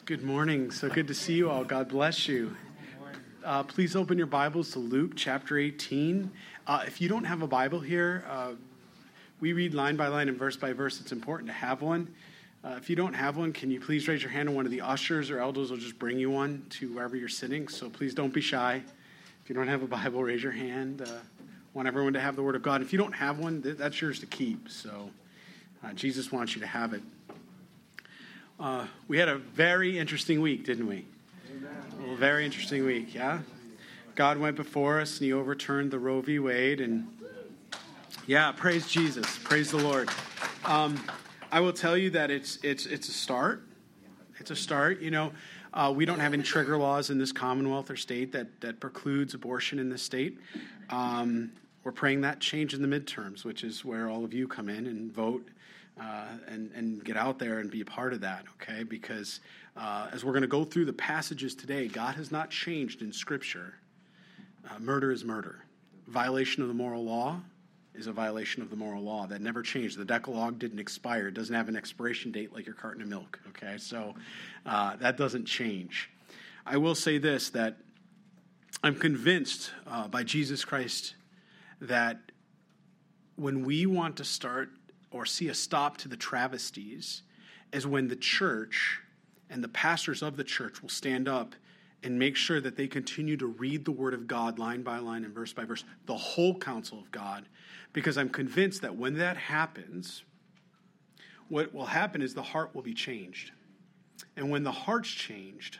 Good morning. So good to see you all. God bless you. Uh, please open your Bibles to Luke chapter 18. Uh, if you don't have a Bible here, uh, we read line by line and verse by verse. It's important to have one. Uh, if you don't have one, can you please raise your hand and one of the ushers or elders will just bring you one to wherever you're sitting. So please don't be shy. If you don't have a Bible, raise your hand. Uh, want everyone to have the Word of God. If you don't have one, that's yours to keep. So uh, Jesus wants you to have it. Uh, we had a very interesting week, didn't we? A very interesting week, yeah? God went before us and he overturned the Roe v. Wade. And yeah, praise Jesus. Praise the Lord. Um, I will tell you that it's, it's, it's a start. It's a start. You know, uh, we don't have any trigger laws in this commonwealth or state that, that precludes abortion in this state. Um, we're praying that change in the midterms, which is where all of you come in and vote uh, and, and get out there and be a part of that, okay? Because uh, as we're going to go through the passages today, God has not changed in Scripture. Uh, murder is murder. Violation of the moral law is a violation of the moral law. That never changed. The Decalogue didn't expire. It doesn't have an expiration date like your carton of milk, okay? So uh, that doesn't change. I will say this that I'm convinced uh, by Jesus Christ that when we want to start or see a stop to the travesties is when the church and the pastors of the church will stand up and make sure that they continue to read the Word of God line by line and verse by verse, the whole counsel of God, because I'm convinced that when that happens, what will happen is the heart will be changed. And when the heart's changed,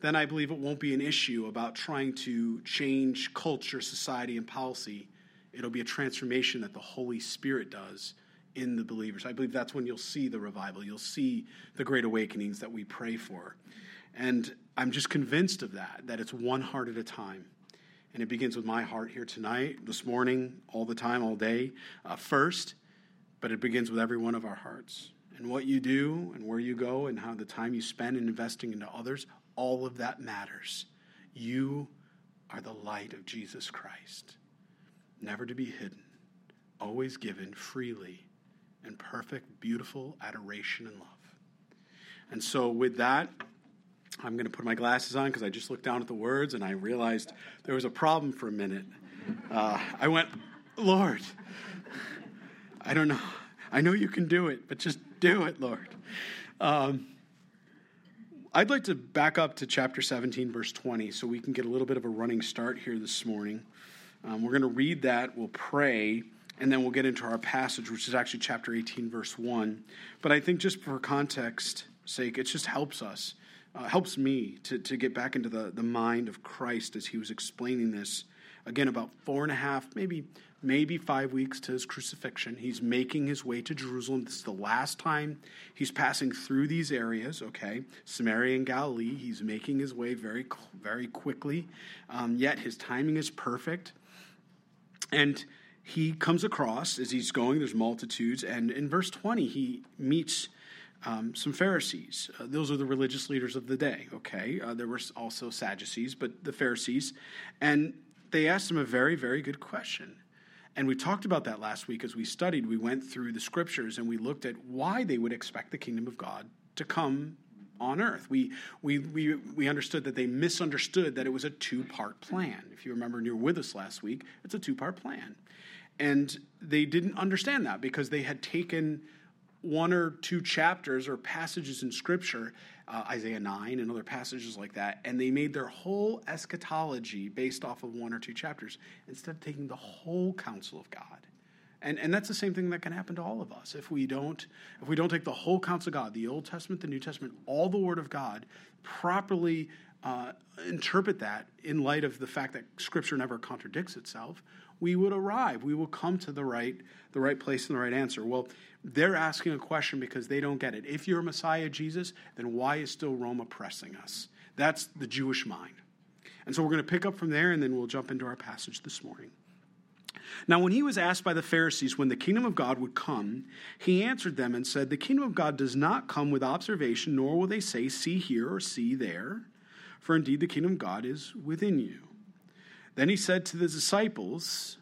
then I believe it won't be an issue about trying to change culture, society, and policy. It'll be a transformation that the Holy Spirit does in the believers. I believe that's when you'll see the revival. You'll see the great awakenings that we pray for. And I'm just convinced of that, that it's one heart at a time. And it begins with my heart here tonight, this morning, all the time, all day, uh, first, but it begins with every one of our hearts. And what you do and where you go and how the time you spend in investing into others, all of that matters. You are the light of Jesus Christ, never to be hidden, always given freely and perfect, beautiful adoration and love. And so, with that, I'm going to put my glasses on because I just looked down at the words and I realized there was a problem for a minute. Uh, I went, Lord, I don't know. I know you can do it, but just do it, Lord. Um, I'd like to back up to chapter 17, verse 20, so we can get a little bit of a running start here this morning. Um, we're going to read that, we'll pray, and then we'll get into our passage, which is actually chapter 18, verse 1. But I think just for context sake, it just helps us, uh, helps me to, to get back into the, the mind of Christ as he was explaining this. Again, about four and a half, maybe maybe five weeks to his crucifixion. He's making his way to Jerusalem. This is the last time he's passing through these areas, okay? Samaria and Galilee. He's making his way very, very quickly. Um, yet his timing is perfect. And he comes across as he's going, there's multitudes, and in verse 20, he meets um, some Pharisees. Uh, those are the religious leaders of the day, okay? Uh, there were also Sadducees, but the Pharisees. And they asked him a very, very good question. And we talked about that last week as we studied. We went through the scriptures and we looked at why they would expect the kingdom of God to come on earth. We, we, we, we understood that they misunderstood that it was a two part plan. If you remember, you were with us last week, it's a two part plan. And they didn't understand that because they had taken one or two chapters or passages in Scripture, uh, Isaiah 9 and other passages like that, and they made their whole eschatology based off of one or two chapters instead of taking the whole counsel of God. And, and that's the same thing that can happen to all of us if we don't if we don't take the whole counsel of God, the Old Testament, the New Testament, all the Word of God, properly uh, interpret that in light of the fact that Scripture never contradicts itself, we would arrive. We will come to the right, the right place and the right answer. Well, they're asking a question because they don't get it. If you're Messiah Jesus, then why is still Rome oppressing us? That's the Jewish mind. And so we're going to pick up from there and then we'll jump into our passage this morning. Now, when he was asked by the Pharisees when the kingdom of God would come, he answered them and said, The kingdom of God does not come with observation, nor will they say, See here or see there, for indeed the kingdom of God is within you. Then he said to the disciples,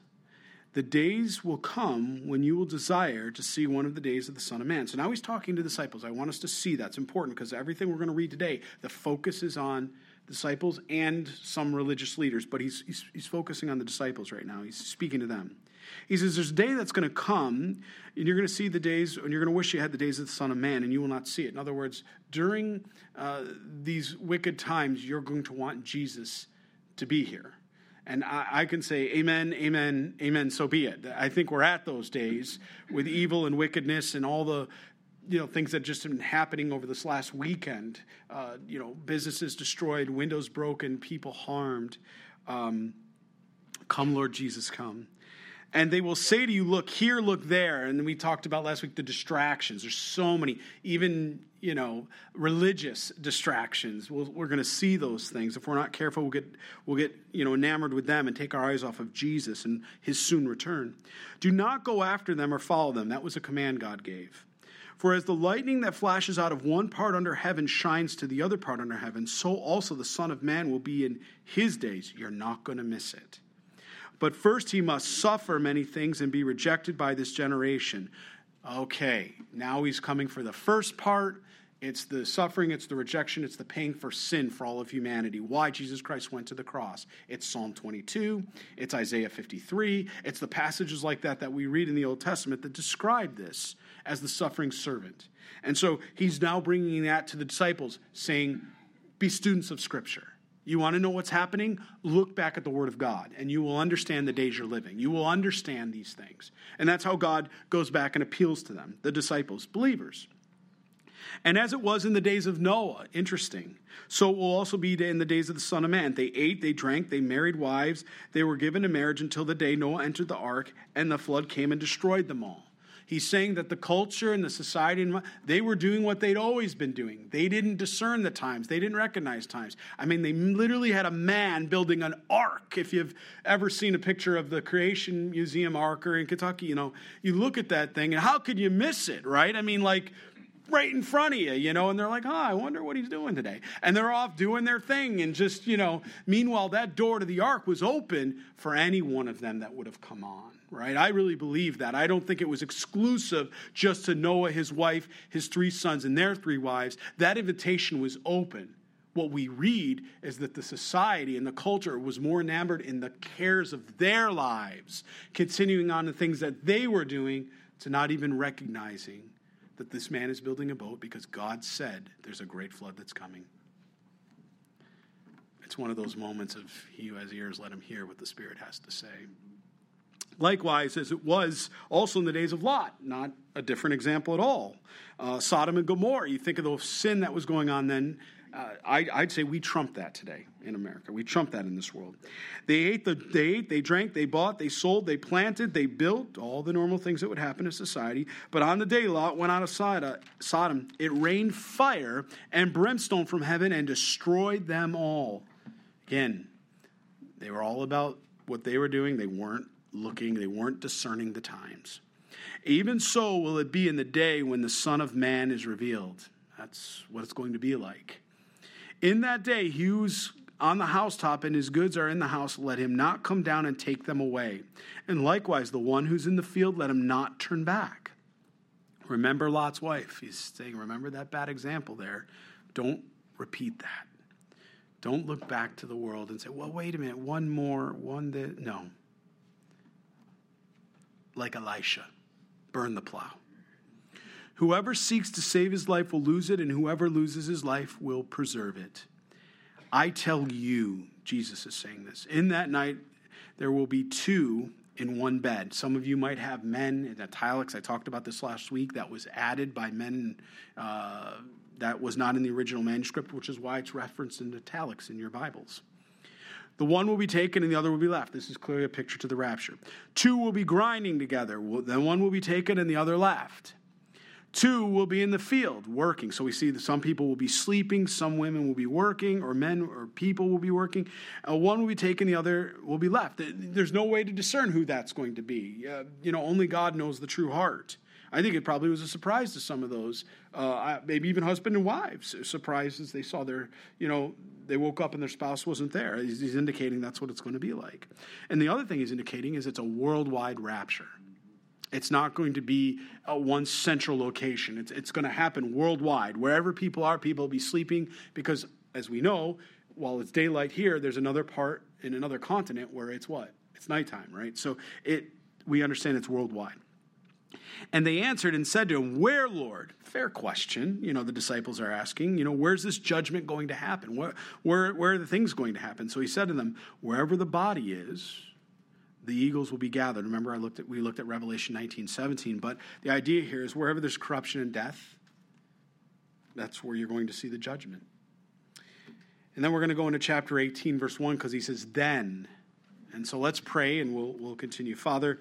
the days will come when you will desire to see one of the days of the Son of Man. So now he's talking to disciples. I want us to see that's important because everything we're going to read today, the focus is on disciples and some religious leaders, but he's, he's, he's focusing on the disciples right now. He's speaking to them. He says, There's a day that's going to come, and you're going to see the days, and you're going to wish you had the days of the Son of Man, and you will not see it. In other words, during uh, these wicked times, you're going to want Jesus to be here. And I, I, can say, Amen, Amen, Amen, so be it. I think we're at those days with evil and wickedness and all the you know things that just have been happening over this last weekend. Uh, you know, businesses destroyed, windows broken, people harmed. Um, come, Lord Jesus, come and they will say to you, Look here, look there. And we talked about last week the distractions. There's so many, even, you know, religious distractions. we we are going to see those things. If we're not careful, we'll get, we'll get, you know, enamored with them and take our eyes off of Jesus and his soon return. Do not go after them or follow them. That was a command God gave. For as the lightning that flashes out of one part under heaven shines to the other part under heaven, so also the Son of Man will be in his days. You're not going to miss it. But first he must suffer many things and be rejected by this generation. Okay, now he's coming for the first part. It's the suffering, it's the rejection, it's the paying for sin for all of humanity. Why Jesus Christ went to the cross. It's Psalm 22, it's Isaiah 53, it's the passages like that that we read in the Old Testament that describe this as the suffering servant. And so he's now bringing that to the disciples, saying, Be students of Scripture. You want to know what's happening? Look back at the Word of God, and you will understand the days you're living. You will understand these things. And that's how God goes back and appeals to them, the disciples, believers. And as it was in the days of Noah, interesting, so it will also be in the days of the Son of Man. They ate, they drank, they married wives, they were given in marriage until the day Noah entered the ark, and the flood came and destroyed them all. He's saying that the culture and the society, they were doing what they'd always been doing. They didn't discern the times, they didn't recognize times. I mean, they literally had a man building an ark. If you've ever seen a picture of the Creation Museum ark in Kentucky, you know, you look at that thing and how could you miss it, right? I mean, like, right in front of you, you know, and they're like, oh, I wonder what he's doing today. And they're off doing their thing. And just, you know, meanwhile, that door to the ark was open for any one of them that would have come on right? I really believe that. I don't think it was exclusive just to Noah, his wife, his three sons, and their three wives. That invitation was open. What we read is that the society and the culture was more enamored in the cares of their lives, continuing on the things that they were doing, to not even recognizing that this man is building a boat because God said there's a great flood that's coming. It's one of those moments of he who has ears, let him hear what the Spirit has to say. Likewise, as it was also in the days of Lot, not a different example at all. Uh, Sodom and Gomorrah, you think of the sin that was going on then. Uh, I, would say we trump that today in America. We trump that in this world. They ate, the, they ate, they drank, they bought, they sold, they planted, they built, all the normal things that would happen in society. But on the day Lot went out of Sodom, it rained fire and brimstone from heaven and destroyed them all. Again, they were all about what they were doing. They weren't looking, they weren't discerning the times. Even so will it be in the day when the Son of Man is revealed. That's what it's going to be like. In that day, he who's on the housetop and his goods are in the house, let him not come down and take them away. And likewise, the one who's in the field, let him not turn back. Remember Lot's wife. He's saying, remember that bad example there. Don't repeat that. Don't look back to the world and say, well, wait a minute, one more, one that. No like Elisha. Burn the plow. Whoever seeks to save his life will lose it, and whoever loses his life will preserve it. I tell you, Jesus is saying this, in that night there will be two in one bed. Some of you might have men in italics. I talked about this last week. That was added by men. Uh, that was not in the original manuscript, which is why it's referenced in italics in your Bibles. The one will be taken and the other will be left. This is clearly a picture to the rapture. Two will be grinding together. Then one will be taken and the other left. Two will be in the field working. So we see that some people will be sleeping, some women will be working, or men or people will be working. Uh, one will be taken, the other will be left. There's no way to discern who that's going to be. Uh, you know, only God knows the true heart. I think it probably was a surprise to some of those, uh, maybe even husband and wives, surprised as they saw their, you know, they woke up and their spouse wasn't there. He's, he's indicating that's what it's going to be like. And the other thing he's indicating is it's a worldwide rapture. It's not going to be one central location. It's, it's going to happen worldwide. Wherever people are, people will be sleeping because, as we know, while it's daylight here, there's another part in another continent where it's what? It's nighttime, right? So it we understand it's worldwide. And they answered and said to him, Where, Lord? Fair question. You know, the disciples are asking, you know, where's this judgment going to happen? Where, where, where are the things going to happen? So he said to them, Wherever the body is, the eagles will be gathered. Remember, I looked at we looked at Revelation 19, 17, but the idea here is wherever there's corruption and death, that's where you're going to see the judgment. And then we're going to go into chapter 18, verse 1, because he says, Then. And so let's pray and we'll, we'll continue. Father,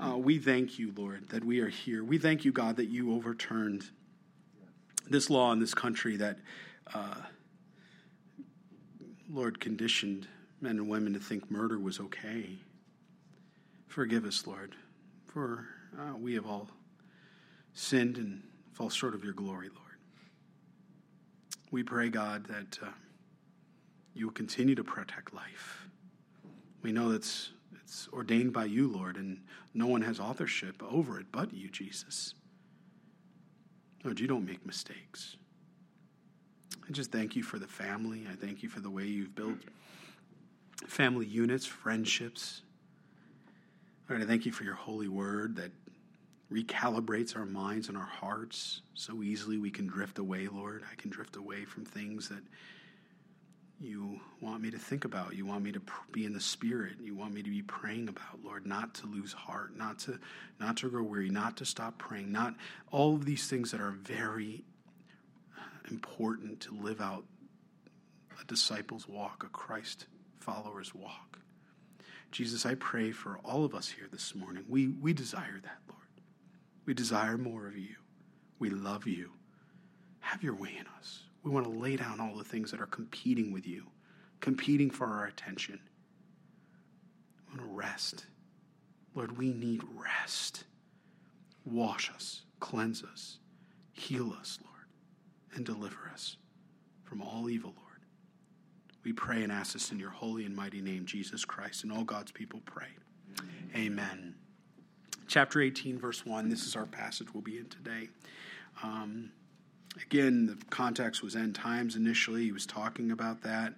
uh, we thank you, Lord, that we are here. We thank you, God, that you overturned this law in this country that, uh, Lord, conditioned men and women to think murder was okay. Forgive us, Lord, for uh, we have all sinned and fall short of your glory, Lord. We pray, God, that uh, you will continue to protect life. We know that's it's ordained by you, Lord, and no one has authorship over it but you, Jesus. Lord, you don't make mistakes. I just thank you for the family. I thank you for the way you've built family units, friendships. Lord, I thank you for your holy word that recalibrates our minds and our hearts so easily we can drift away, Lord. I can drift away from things that you want me to think about. You want me to be in the spirit. You want me to be praying about, Lord, not to lose heart, not to not to grow weary, not to stop praying, not all of these things that are very important to live out a disciple's walk, a Christ follower's walk. Jesus, I pray for all of us here this morning. We we desire that, Lord. We desire more of you. We love you. Have your way in us. We want to lay down all the things that are competing with you, competing for our attention. We want to rest. Lord, we need rest. Wash us, cleanse us, heal us, Lord, and deliver us from all evil, Lord. We pray and ask this in your holy and mighty name, Jesus Christ, and all God's people pray. Amen. Chapter 18, verse 1, this is our passage we'll be in today. Um, Again, the context was end times initially. He was talking about that.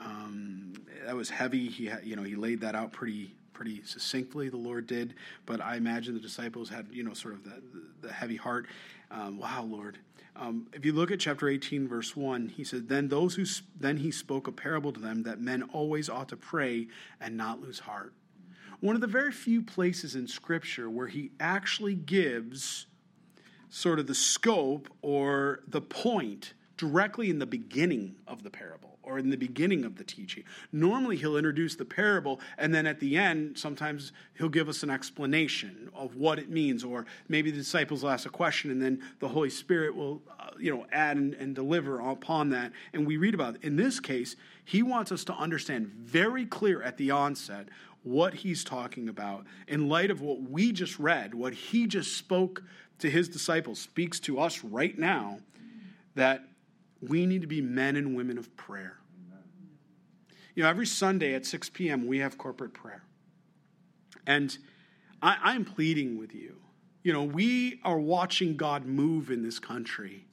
Um, that was heavy. He, you know, he laid that out pretty pretty succinctly. The Lord did, but I imagine the disciples had, you know, sort of the, the heavy heart. Um, wow, Lord. Um, if you look at chapter 18, verse 1, he said, Then those who then he spoke a parable to them that men always ought to pray and not lose heart. One of the very few places in Scripture where he actually gives sort of the scope or the point directly in the beginning of the parable or in the beginning of the teaching. Normally, he'll introduce the parable, and then at the end, sometimes he'll give us an explanation of what it means, or maybe the disciples will ask a question, and then the Holy Spirit will, uh, you know, add and, and deliver upon that. And we read about it. In this case, he wants us to understand very clear at the onset what he's talking about in light of what we just read, what he just spoke to his disciples, speaks to us right now that we need to be men and women of prayer. You know, every Sunday at 6 p.m., we have corporate prayer. And I, am pleading with you. You know, we are watching God move in this country.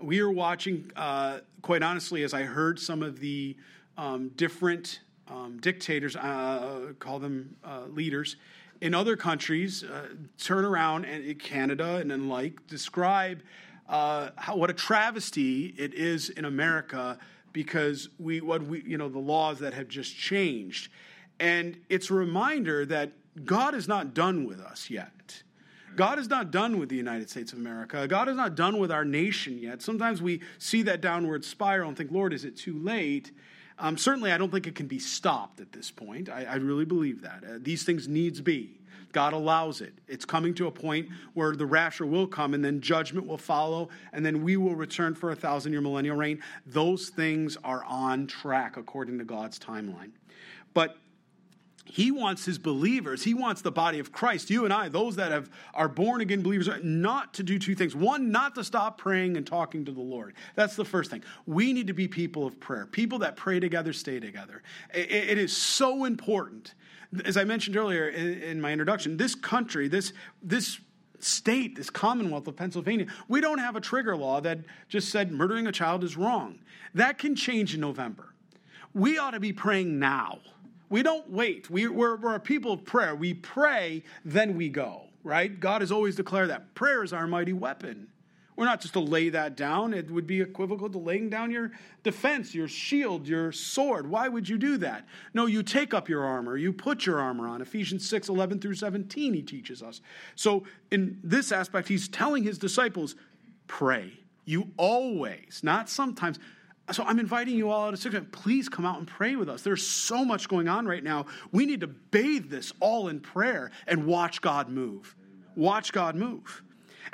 We are watching, uh, quite honestly, as I heard some of the um, different um, dictators, uh, call them uh, leaders, in other countries uh, turn around and Canada and then like describe uh, how, what a travesty it is in America because we what we you know the laws that have just changed, and it's a reminder that God is not done with us yet. God is not done with the United States of America. God is not done with our nation yet. Sometimes we see that downward spiral and think, Lord, is it too late? Um, certainly, I don't think it can be stopped at this point. I, I really believe that. Uh, these things needs be. God allows it. It's coming to a point where the rapture will come and then judgment will follow and then we will return for a thousand year millennial reign. Those things are on track according to God's timeline. But he wants his believers, he wants the body of Christ, you and I, those that have are born again believers, not to do two things. One, not to stop praying and talking to the Lord. That's the first thing. We need to be people of prayer. People that pray together stay together. it is so important. As I mentioned earlier in my introduction, this country, this this state, this Commonwealth of Pennsylvania, we don't have a trigger law that just said murdering a child is wrong. That can change in November. We ought to be praying now we don't wait. We, we're a people of prayer. We pray, then we go, right? God has always declared that. Prayer is our mighty weapon. We're not just to lay that down. It would be equivocal to laying down your defense, your shield, your sword. Why would you do that? No, you take up your armor. You put your armor on. Ephesians 6 11 through 17, he teaches us. So, in this aspect, he's telling his disciples, pray. You always, not sometimes, so I'm inviting you all out of six. Please come out and pray with us. There's so much going on right now. We need to bathe this all in prayer and watch God move. Watch God move.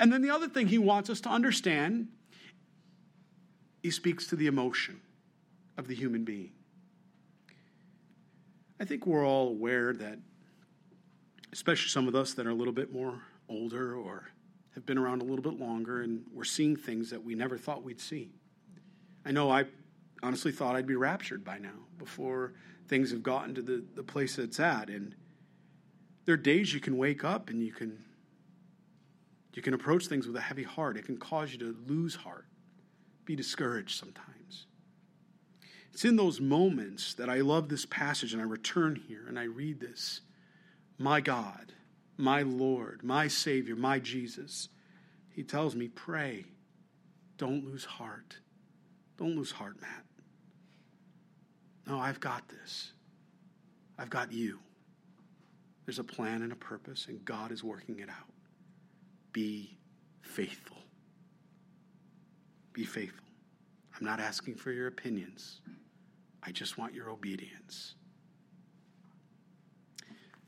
And then the other thing he wants us to understand, he speaks to the emotion of the human being. I think we're all aware that, especially some of us that are a little bit more older or have been around a little bit longer, and we're seeing things that we never thought we'd see. I know I honestly thought I'd be raptured by now before things have gotten to the, the place it's at. And there are days you can wake up and you can you can approach things with a heavy heart. It can cause you to lose heart, be discouraged sometimes. It's in those moments that I love this passage and I return here and I read this. My God, my Lord, my Savior, my Jesus. He tells me, pray, don't lose heart. Don't lose heart, Matt. No, I've got this. I've got you. There's a plan and a purpose, and God is working it out. Be faithful. Be faithful. I'm not asking for your opinions, I just want your obedience.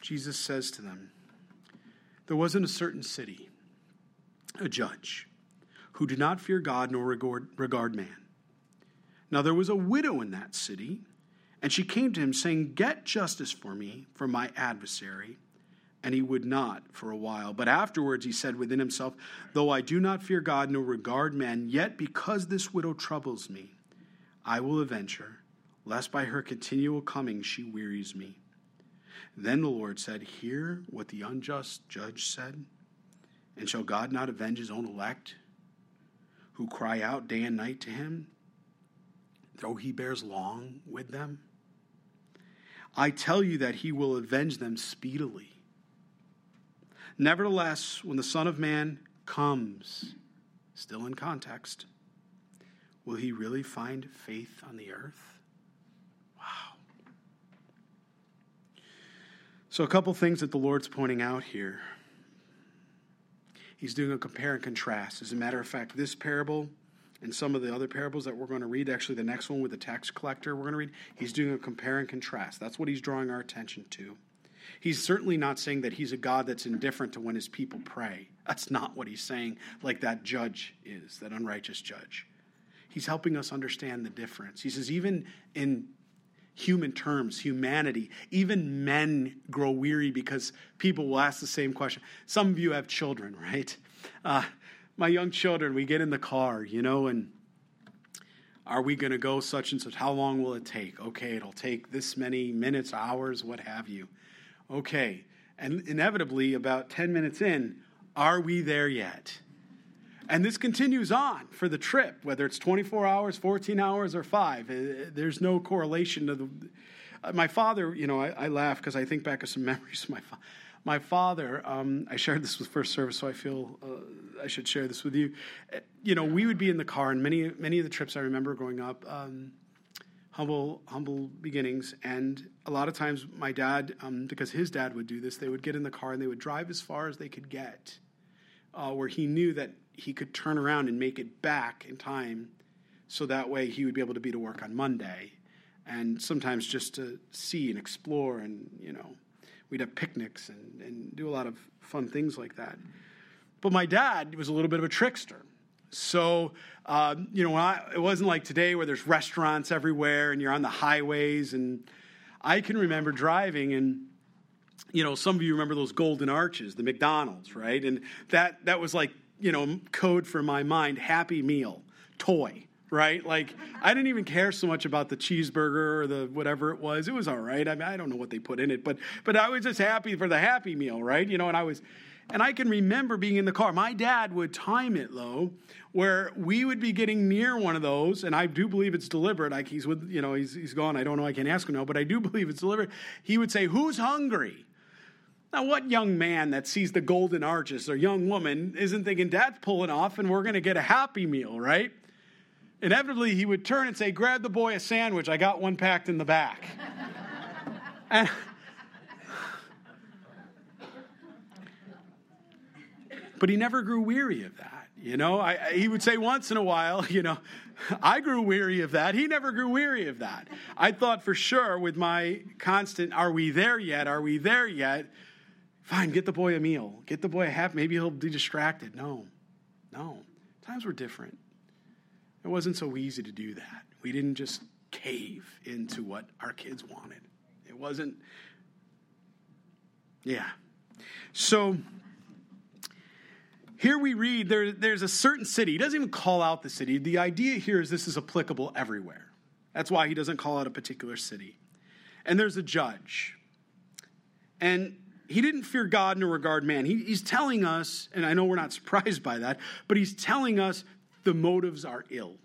Jesus says to them, There was in a certain city a judge who did not fear God nor regard, regard man. Now there was a widow in that city, and she came to him, saying, Get justice for me from my adversary. And he would not for a while. But afterwards he said within himself, Though I do not fear God nor regard man, yet because this widow troubles me, I will avenge her, lest by her continual coming she wearies me. Then the Lord said, Hear what the unjust judge said. And shall God not avenge his own elect, who cry out day and night to him? though he bears long with them? I tell you that he will avenge them speedily. Nevertheless, when the Son of Man comes, still in context, will he really find faith on the earth? Wow. So, a couple things that the Lord's pointing out here. He's doing a compare and contrast. As a matter of fact, this parable and some of the other parables that we're going to read, actually, the next one with the tax collector we're going to read, he's doing a compare and contrast. That's what he's drawing our attention to. He's certainly not saying that he's a God that's indifferent to when his people pray. That's not what he's saying, like that judge is, that unrighteous judge. He's helping us understand the difference. He says, even in human terms, humanity, even men grow weary because people will ask the same question. Some of you have children, right? Uh, my young children, we get in the car, you know, and are we going to go such and such? How long will it take? Okay, it'll take this many minutes, hours, what have you. Okay, and inevitably, about 10 minutes in, are we there yet? And this continues on for the trip, whether it's 24 hours, 14 hours, or five. Uh, there's no correlation to the. Uh, my father, you know, I, I laugh because I think back of some memories of my father my father, um, I shared this with First Service, so I feel uh, I should share this with you. Uh, you know, we would be in the car, and many many of the trips I remember growing up, um, humble humble beginnings, and a lot of times my dad, um, because his dad would do this, they would get in the car and they would drive as far as they could get, uh, where he knew that he could turn around and make it back in time, so that way he would be able to be to work on Monday, and sometimes just to see and explore and you know we'd have picnics and, and do a lot of fun things like that. But my dad was a little bit of a trickster. So, uh, you know, I, it wasn't like today where there's restaurants everywhere and you're on the highways. And I can remember driving, and you know, some of you remember those golden arches, the McDonald's, right? And that that was like, you know, code for my mind, happy meal, toy, right? Like I didn't even care so much about the cheeseburger or the whatever it was. It was all right. I mean, I don't know what they put in it, but but I was just happy for the happy meal, right? You know, and I was and I can remember being in the car. My dad would time it, though, where we would be getting near one of those, and I do believe it's deliberate. Like he's with, you know, he's, he's gone. I don't know. I can't ask him now, but I do believe it's deliberate. He would say, Who's hungry? Now, what young man that sees the golden arches or young woman isn't thinking, Dad's pulling off and we're going to get a happy meal, right? Inevitably, he would turn and say, Grab the boy a sandwich. I got one packed in the back. and, but he never grew weary of that. You know, I, he would say once in a while, you know, I grew weary of that. He never grew weary of that. I thought for sure with my constant, are we there yet? Are we there yet? Fine, get the boy a meal. Get the boy a half. Maybe he'll be distracted. No, no. Times were different. It wasn't so easy to do that. We didn't just cave into what our kids wanted. It wasn't, yeah. So, here we read there, there's a certain city. He doesn't even call out the city. The idea here is this is applicable everywhere. That's why he doesn't call out a particular city. And there's a judge. And he didn't fear God nor regard man. He, he's telling us, and I know we're not surprised by that, but he's telling us the motives are ill.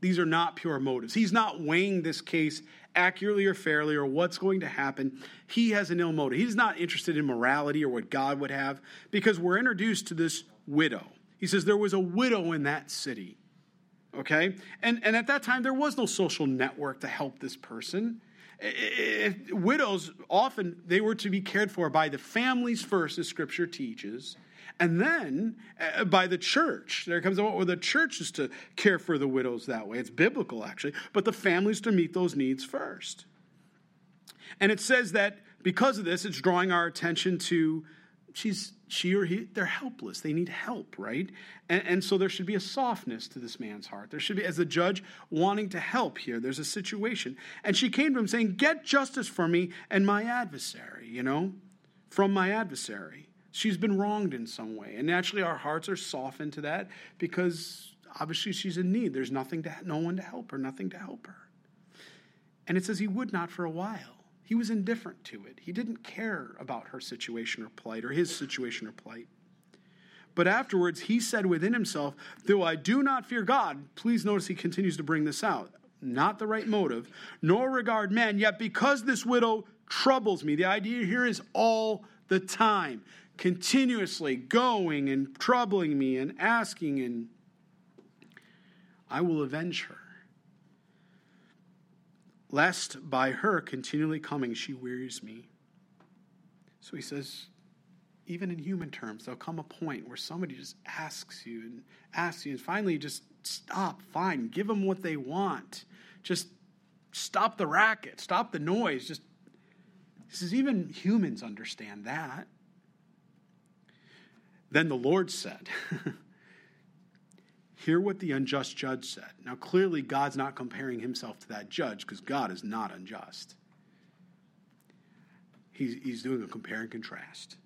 These are not pure motives. He's not weighing this case accurately or fairly or what's going to happen. He has an ill motive. He's not interested in morality or what God would have because we're introduced to this widow. He says there was a widow in that city. Okay? And, and at that time, there was no social network to help this person. It, widows often they were to be cared for by the families first, as Scripture teaches, and then uh, by the church. There comes a point where the church is to care for the widows that way. It's biblical, actually, but the families to meet those needs first. And it says that because of this, it's drawing our attention to she's she or he they're helpless. They need help right? And, and, so there should be a softness to this man's heart. There should be as the judge wanting to help here. There's a situation. And she came to him saying get justice for me and my adversary you know? From my adversary. She's been wronged in some way. And naturally our hearts are softened to that because obviously she's in need. There's nothing to no one to help her nothing to help her. And it says he would not for a while he was indifferent to it. He didn't care about her situation or plight, or his situation or plight. But afterwards, he said within himself, Though I do not fear God, please notice he continues to bring this out, not the right motive, nor regard men, yet because this widow troubles me, the idea here is all the time, continuously going and troubling me and asking, and I will avenge her lest by her continually coming she wearies me. So he says, even in human terms, there'll come a point where somebody just asks you and asks you, and finally just stop, fine, give them what they want. Just stop the racket, stop the noise. Just he says, even humans understand that. Then the Lord said, Hear what the unjust judge said. Now, clearly, God's not comparing himself to that judge because God is not unjust. He's, he's doing a compare and contrast.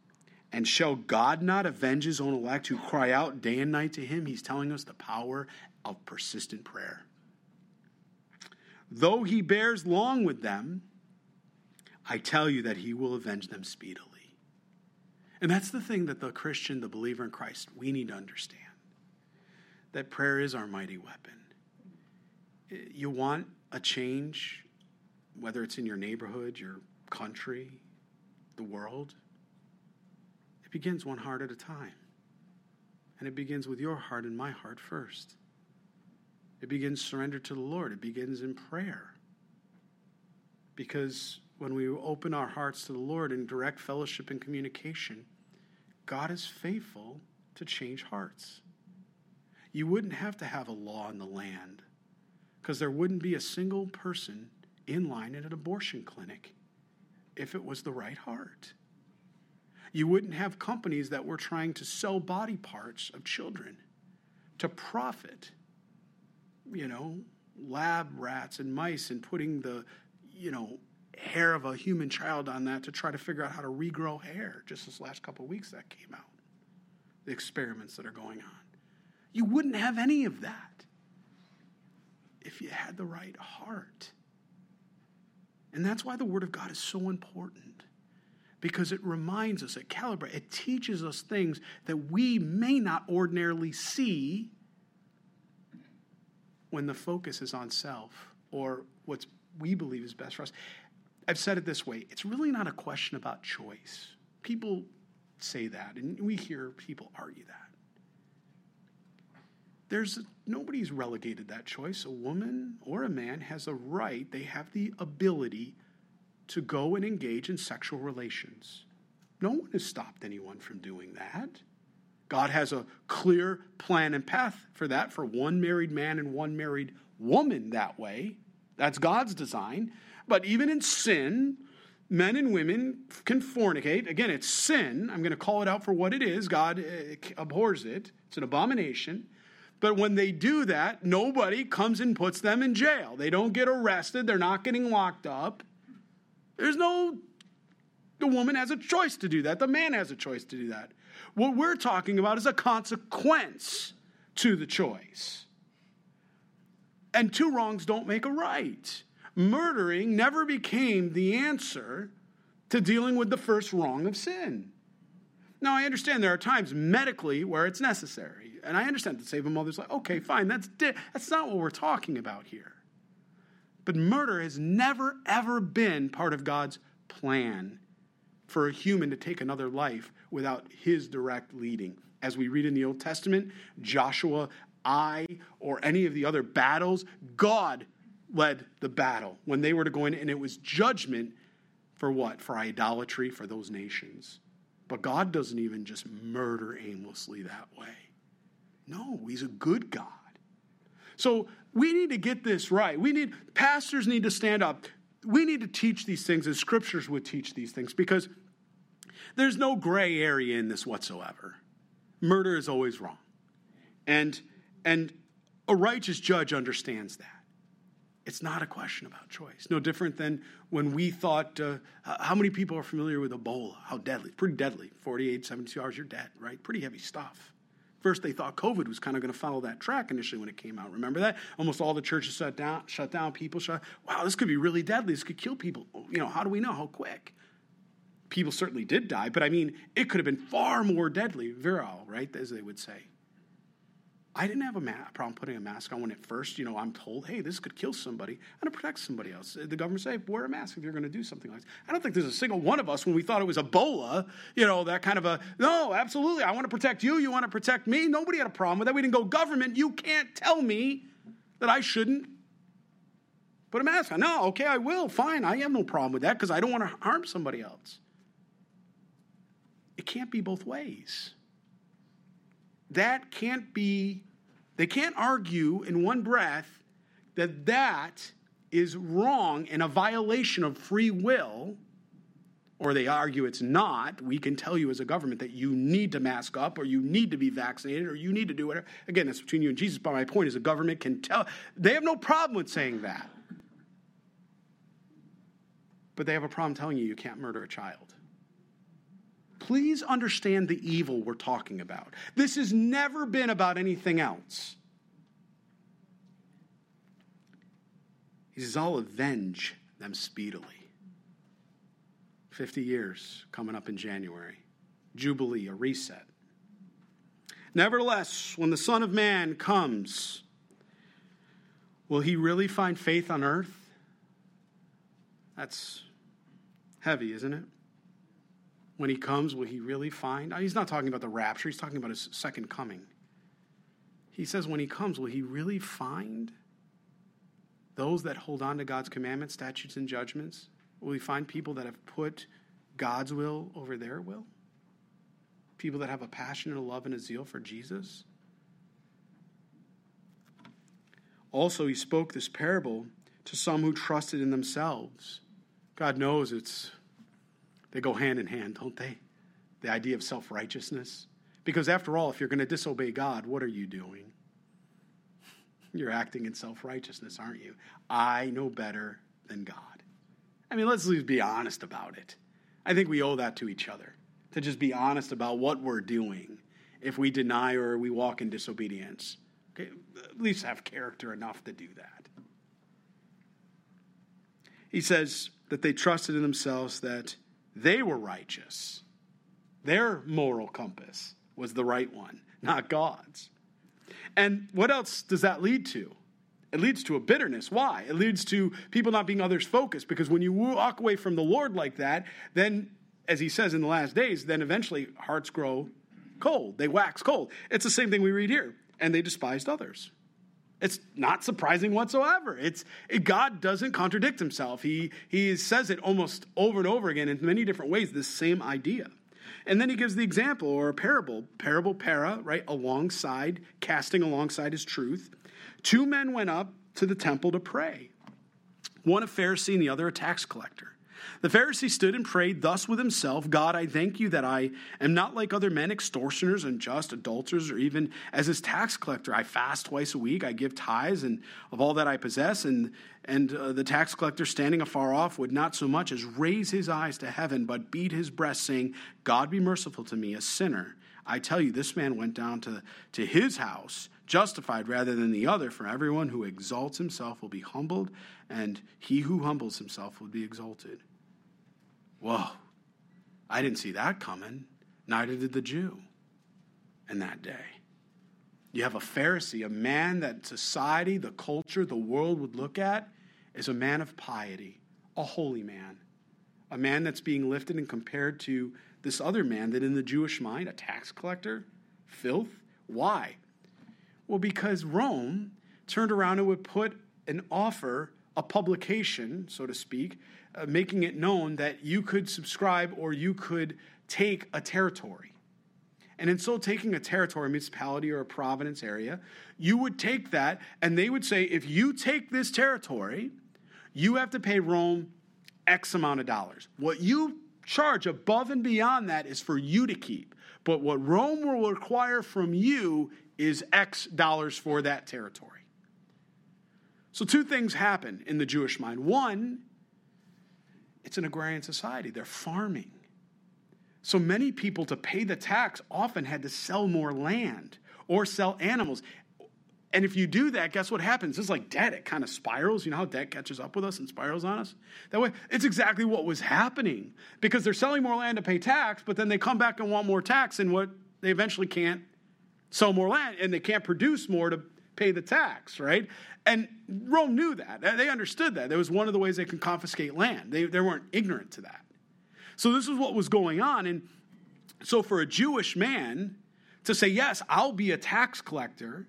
And shall God not avenge his own elect who cry out day and night to him? He's telling us the power of persistent prayer. Though he bears long with them, I tell you that he will avenge them speedily. And that's the thing that the Christian, the believer in Christ, we need to understand that prayer is our mighty weapon. You want a change, whether it's in your neighborhood, your country, the world, it begins one heart at a time. And it begins with your heart and my heart first. It begins surrender to the Lord. It begins in prayer. Because when we open our hearts to the Lord in direct fellowship and communication, God is faithful to change hearts you wouldn't have to have a law in the land because there wouldn't be a single person in line at an abortion clinic if it was the right heart. You wouldn't have companies that were trying to sell body parts of children to profit, you know, lab rats and mice and putting the, you know, hair of a human child on that to try to figure out how to regrow hair just this last couple of weeks that came out. The experiments that are going on. You wouldn't have any of that if you had the right heart. And that's why the Word of God is so important. Because it reminds us, it calibrates, it teaches us things that we may not ordinarily see when the focus is on self or what we believe is best for us. I've said it this way it's really not a question about choice. People say that, and we hear people argue that. There's nobody's relegated that choice. A woman or a man has a right, they have the ability to go and engage in sexual relations. No one has stopped anyone from doing that. God has a clear plan and path for that for one married man and one married woman that way. That's God's design. But even in sin, men and women can fornicate. Again, it's sin. I'm going to call it out for what it is. God eh, abhors it, it's an abomination. But when they do that, nobody comes and puts them in jail. They don't get arrested, they're not getting locked up. There's no, the woman has a choice to do that, the man has a choice to do that. What we're talking about is a consequence to the choice. And two wrongs don't make a right. Murdering never became the answer to dealing with the first wrong of sin. Now, I understand there are times medically where it's necessary. And I understand to save a mother's life. Okay, fine. That's, di- that's not what we're talking about here. But murder has never, ever been part of God's plan for a human to take another life without his direct leading. As we read in the Old Testament, Joshua, I, or any of the other battles, God led the battle when they were to go in, and it was judgment for what? For idolatry for those nations. But God doesn't even just murder aimlessly that way. No, He's a good God. So we need to get this right. We need, pastors need to stand up. We need to teach these things as scriptures would teach these things because there's no gray area in this whatsoever. Murder is always wrong. And, and a righteous judge understands that. It's not a question about choice. No different than when we thought, uh, how many people are familiar with Ebola? How deadly? pretty deadly. 48, 72 hours, you're dead, right? Pretty heavy stuff. First, they thought COVID was kind of going to follow that track initially when it came out. Remember that? Almost all the churches shut down. Shut down. People shut. Wow, this could be really deadly. This could kill people. Oh, you know, how do we know? How quick? People certainly did die, but I mean, it could have been far more deadly, virile, right? As they would say. I didn't have a ma- problem putting a mask on when at first, you know, I'm told, hey, this could kill somebody and it protects somebody else. The government say, wear a mask if you're going to do something like this. I don't think there's a single one of us when we thought it was Ebola, you know, that kind of a, no, absolutely, I want to protect you, you want to protect me. Nobody had a problem with that. We didn't go, government, you can't tell me that I shouldn't put a mask on. No, okay, I will, fine. I have no problem with that because I don't want to harm somebody else. It can't be both ways that can't be, they can't argue in one breath that that is wrong and a violation of free will, or they argue it's not. We can tell you as a government that you need to mask up, or you need to be vaccinated, or you need to do whatever. Again, that's between you and Jesus, but my point is the government can tell. They have no problem with saying that. But they have a problem telling you you can't murder a child please understand the evil we're talking about. This has never been about anything else. He says, I'll avenge them speedily. 50 years coming up in January. Jubilee, a reset. Nevertheless, when the Son of Man comes, will he really find faith on earth? That's heavy, isn't it? When he comes, will he really find? He's not talking about the rapture, he's talking about his second coming. He says, when he comes, will he really find those that hold on to God's commandments, statutes, and judgments? Will he find people that have put God's will over their will? People that have a passion and a love and a zeal for Jesus? Also, he spoke this parable to some who trusted in themselves. God knows it's they go hand in hand, don't they? The idea of self righteousness. Because after all, if you're going to disobey God, what are you doing? You're acting in self righteousness, aren't you? I know better than God. I mean, let's be honest about it. I think we owe that to each other to just be honest about what we're doing if we deny or we walk in disobedience. Okay? At least have character enough to do that. He says that they trusted in themselves that they were righteous. Their moral compass was the right one, not God's. And what else does that lead to? It leads to a bitterness. Why? It leads to people not being others focused because when you walk away from the Lord like that, then, as he says in the last days, then eventually hearts grow cold. They wax cold. It's the same thing we read here. And they despised others. It's not surprising whatsoever. It's it, God doesn't contradict himself. He he says it almost over and over again in many different ways. This same idea. And then he gives the example or a parable, parable para, right, alongside, casting alongside his truth. Two men went up to the temple to pray, one a Pharisee and the other a tax collector. The Pharisee stood and prayed thus with himself God, I thank you that I am not like other men, extortioners, unjust, adulterers, or even as his tax collector. I fast twice a week, I give tithes and of all that I possess. And, and uh, the tax collector, standing afar off, would not so much as raise his eyes to heaven, but beat his breast, saying, God be merciful to me, a sinner. I tell you, this man went down to, to his house justified rather than the other. For everyone who exalts himself will be humbled, and he who humbles himself will be exalted. Whoa, I didn't see that coming. Neither did the Jew in that day. You have a Pharisee, a man that society, the culture, the world would look at as a man of piety, a holy man, a man that's being lifted and compared to this other man that in the Jewish mind, a tax collector, filth. Why? Well, because Rome turned around and would put an offer, a publication, so to speak, uh, making it known that you could subscribe or you could take a territory. And in so taking a territory, a municipality or a province area, you would take that and they would say, if you take this territory, you have to pay Rome X amount of dollars. What you charge above and beyond that is for you to keep. But what Rome will require from you is X dollars for that territory. So, two things happen in the Jewish mind. One, it's an agrarian society, they're farming. So many people, to pay the tax, often had to sell more land or sell animals. And if you do that, guess what happens? It's like debt. It kind of spirals. You know how debt catches up with us and spirals on us? That way, it's exactly what was happening because they're selling more land to pay tax, but then they come back and want more tax, and what they eventually can't sell more land and they can't produce more to pay the tax, right? And Rome knew that. They understood that. That was one of the ways they could confiscate land. They, they weren't ignorant to that. So this is what was going on. And so for a Jewish man to say, yes, I'll be a tax collector,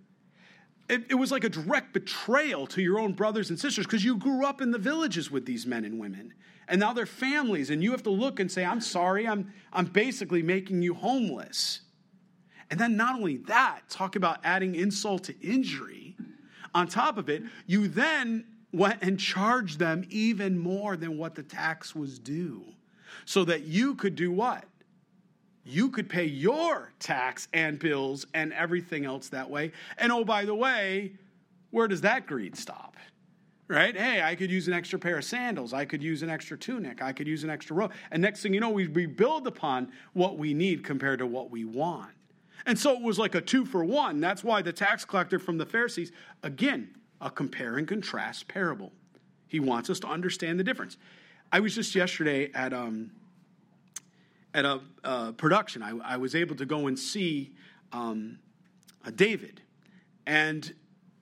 it, it was like a direct betrayal to your own brothers and sisters because you grew up in the villages with these men and women. And now they're families, and you have to look and say, I'm sorry, I'm, I'm basically making you homeless. And then not only that, talk about adding insult to injury. On top of it, you then went and charged them even more than what the tax was due. So that you could do what? You could pay your tax and bills and everything else that way. And oh, by the way, where does that greed stop? Right? Hey, I could use an extra pair of sandals. I could use an extra tunic. I could use an extra robe. And next thing you know, we rebuild upon what we need compared to what we want. And so it was like a two for one. That's why the tax collector from the Pharisees, again, a compare and contrast parable. He wants us to understand the difference. I was just yesterday at um, at a production. I, I, was able to go and see um, David, and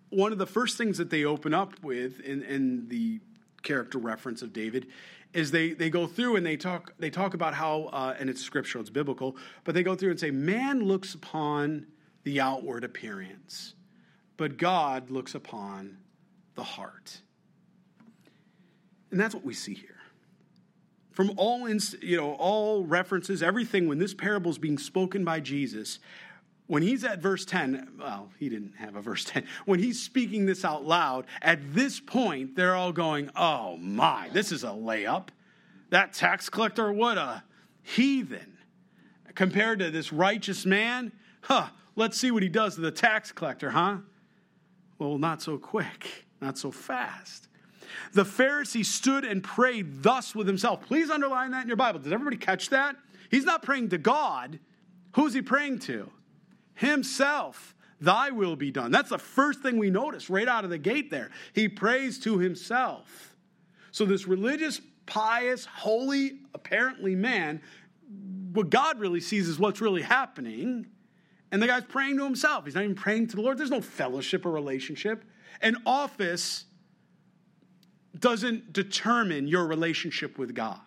one of the first things that they open up with in, in the character reference of David is they, they go through and they talk they talk about how uh, and it's scriptural it's biblical but they go through and say man looks upon the outward appearance but god looks upon the heart. And that's what we see here. From all you know all references everything when this parable is being spoken by jesus when he's at verse 10, well, he didn't have a verse 10. When he's speaking this out loud, at this point, they're all going, oh my, this is a layup. That tax collector, what a heathen. Compared to this righteous man, huh, let's see what he does to the tax collector, huh? Well, not so quick, not so fast. The Pharisee stood and prayed thus with himself. Please underline that in your Bible. Did everybody catch that? He's not praying to God. Who's he praying to? Himself. Thy will be done. That's the first thing we notice right out of the gate there. He prays to himself. So, this religious, pious, holy, apparently man, what God really sees is what's really happening. And the guy's praying to himself. He's not even praying to the Lord. There's no fellowship or relationship. An office doesn't determine your relationship with God.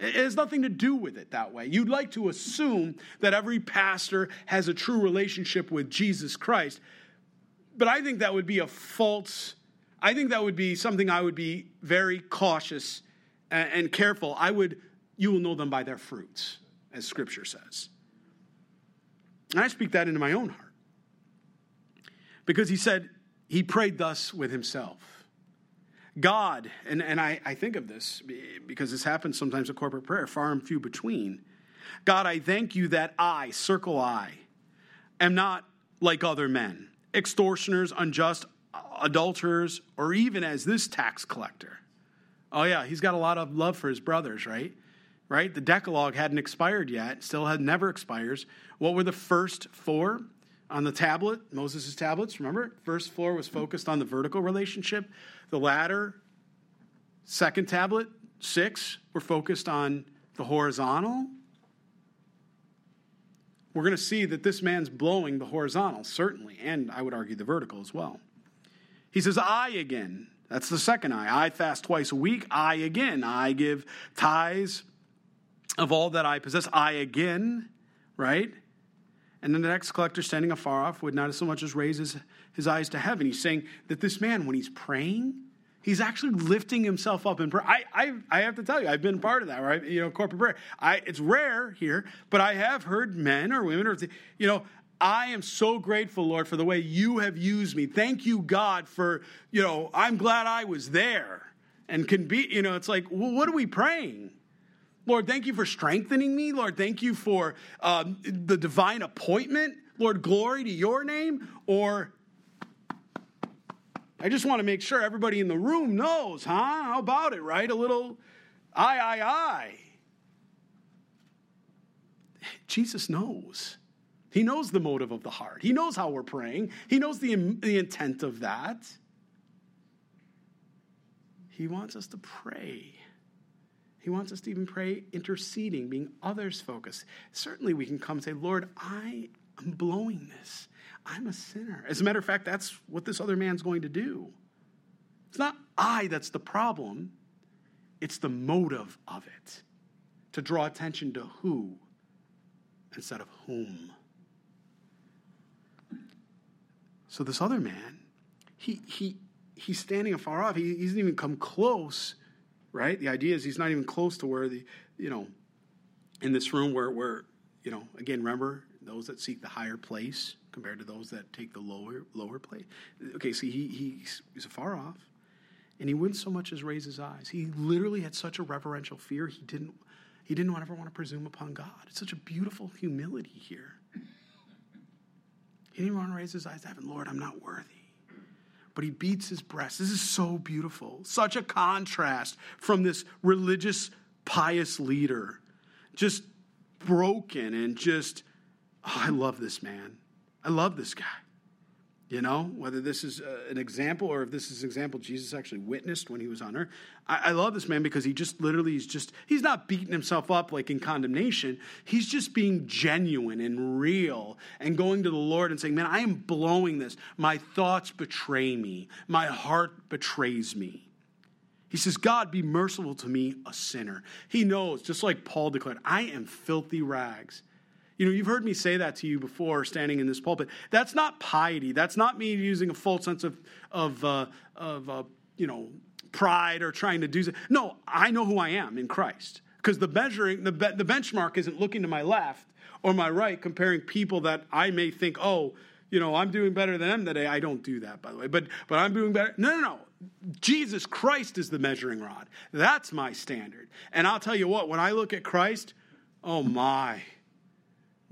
It has nothing to do with it that way. You'd like to assume that every pastor has a true relationship with Jesus Christ, but I think that would be a false, I think that would be something I would be very cautious and careful. I would, you will know them by their fruits, as scripture says. And I speak that into my own heart. Because he said, he prayed thus with himself. God, and, and I, I think of this because this happens sometimes in corporate prayer, far and few between. God, I thank you that I, circle I, am not like other men, extortioners, unjust, adulterers, or even as this tax collector. Oh, yeah, he's got a lot of love for his brothers, right? Right? The Decalogue hadn't expired yet, still had never expires. What were the first four? On the tablet, Moses' tablets, remember? First floor was focused on the vertical relationship. The latter, second tablet, six, were focused on the horizontal. We're going to see that this man's blowing the horizontal, certainly, and I would argue the vertical as well. He says, I again. That's the second I. I fast twice a week. I again. I give tithes of all that I possess. I again, right? And then the next collector standing afar off would not so much as raise his, his eyes to heaven. He's saying that this man, when he's praying, he's actually lifting himself up in prayer. I, I, I have to tell you, I've been part of that, right? You know, corporate prayer. I, it's rare here, but I have heard men or women or, you know, I am so grateful, Lord, for the way you have used me. Thank you, God, for, you know, I'm glad I was there and can be, you know, it's like, well, what are we praying? Lord, thank you for strengthening me. Lord, thank you for um, the divine appointment. Lord, glory to your name. Or I just want to make sure everybody in the room knows, huh? How about it, right? A little I, I, I. Jesus knows. He knows the motive of the heart. He knows how we're praying. He knows the, the intent of that. He wants us to pray he wants us to even pray interceding, being others focused. Certainly, we can come and say, Lord, I am blowing this. I'm a sinner. As a matter of fact, that's what this other man's going to do. It's not I that's the problem, it's the motive of it to draw attention to who instead of whom. So, this other man, he, he, he's standing afar off. He, he doesn't even come close right? The idea is he's not even close to where the, you know, in this room where, where you know, again, remember those that seek the higher place compared to those that take the lower lower place. Okay, see, he, he's, he's far off, and he wouldn't so much as raise his eyes. He literally had such a reverential fear. He didn't he didn't ever want to presume upon God. It's such a beautiful humility here. He didn't want to raise his eyes to heaven. Lord, I'm not worthy but he beats his breast. This is so beautiful. Such a contrast from this religious, pious leader. Just broken and just, oh, I love this man. I love this guy. You know, whether this is uh, an example or if this is an example Jesus actually witnessed when he was on earth. I, I love this man because he just literally is just, he's not beating himself up like in condemnation. He's just being genuine and real and going to the Lord and saying, Man, I am blowing this. My thoughts betray me, my heart betrays me. He says, God, be merciful to me, a sinner. He knows, just like Paul declared, I am filthy rags. You know, you've heard me say that to you before standing in this pulpit. That's not piety. That's not me using a false sense of, of, uh, of uh, you know, pride or trying to do something. No, I know who I am in Christ. Because the measuring, the, be- the benchmark isn't looking to my left or my right, comparing people that I may think, oh, you know, I'm doing better than them today. I don't do that, by the way. But but I'm doing better. No, no, no. Jesus Christ is the measuring rod. That's my standard. And I'll tell you what, when I look at Christ, oh my.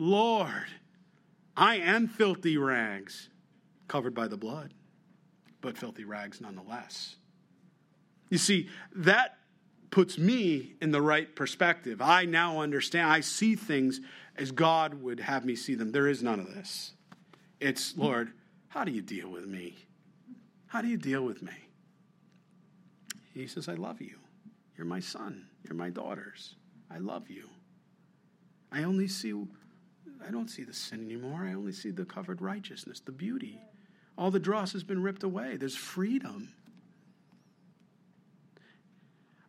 Lord, I am filthy rags, covered by the blood, but filthy rags nonetheless. You see, that puts me in the right perspective. I now understand, I see things as God would have me see them. There is none of this. It's, Lord, how do you deal with me? How do you deal with me? He says, I love you. You're my son. You're my daughters. I love you. I only see, I don't see the sin anymore. I only see the covered righteousness, the beauty. All the dross has been ripped away. There's freedom.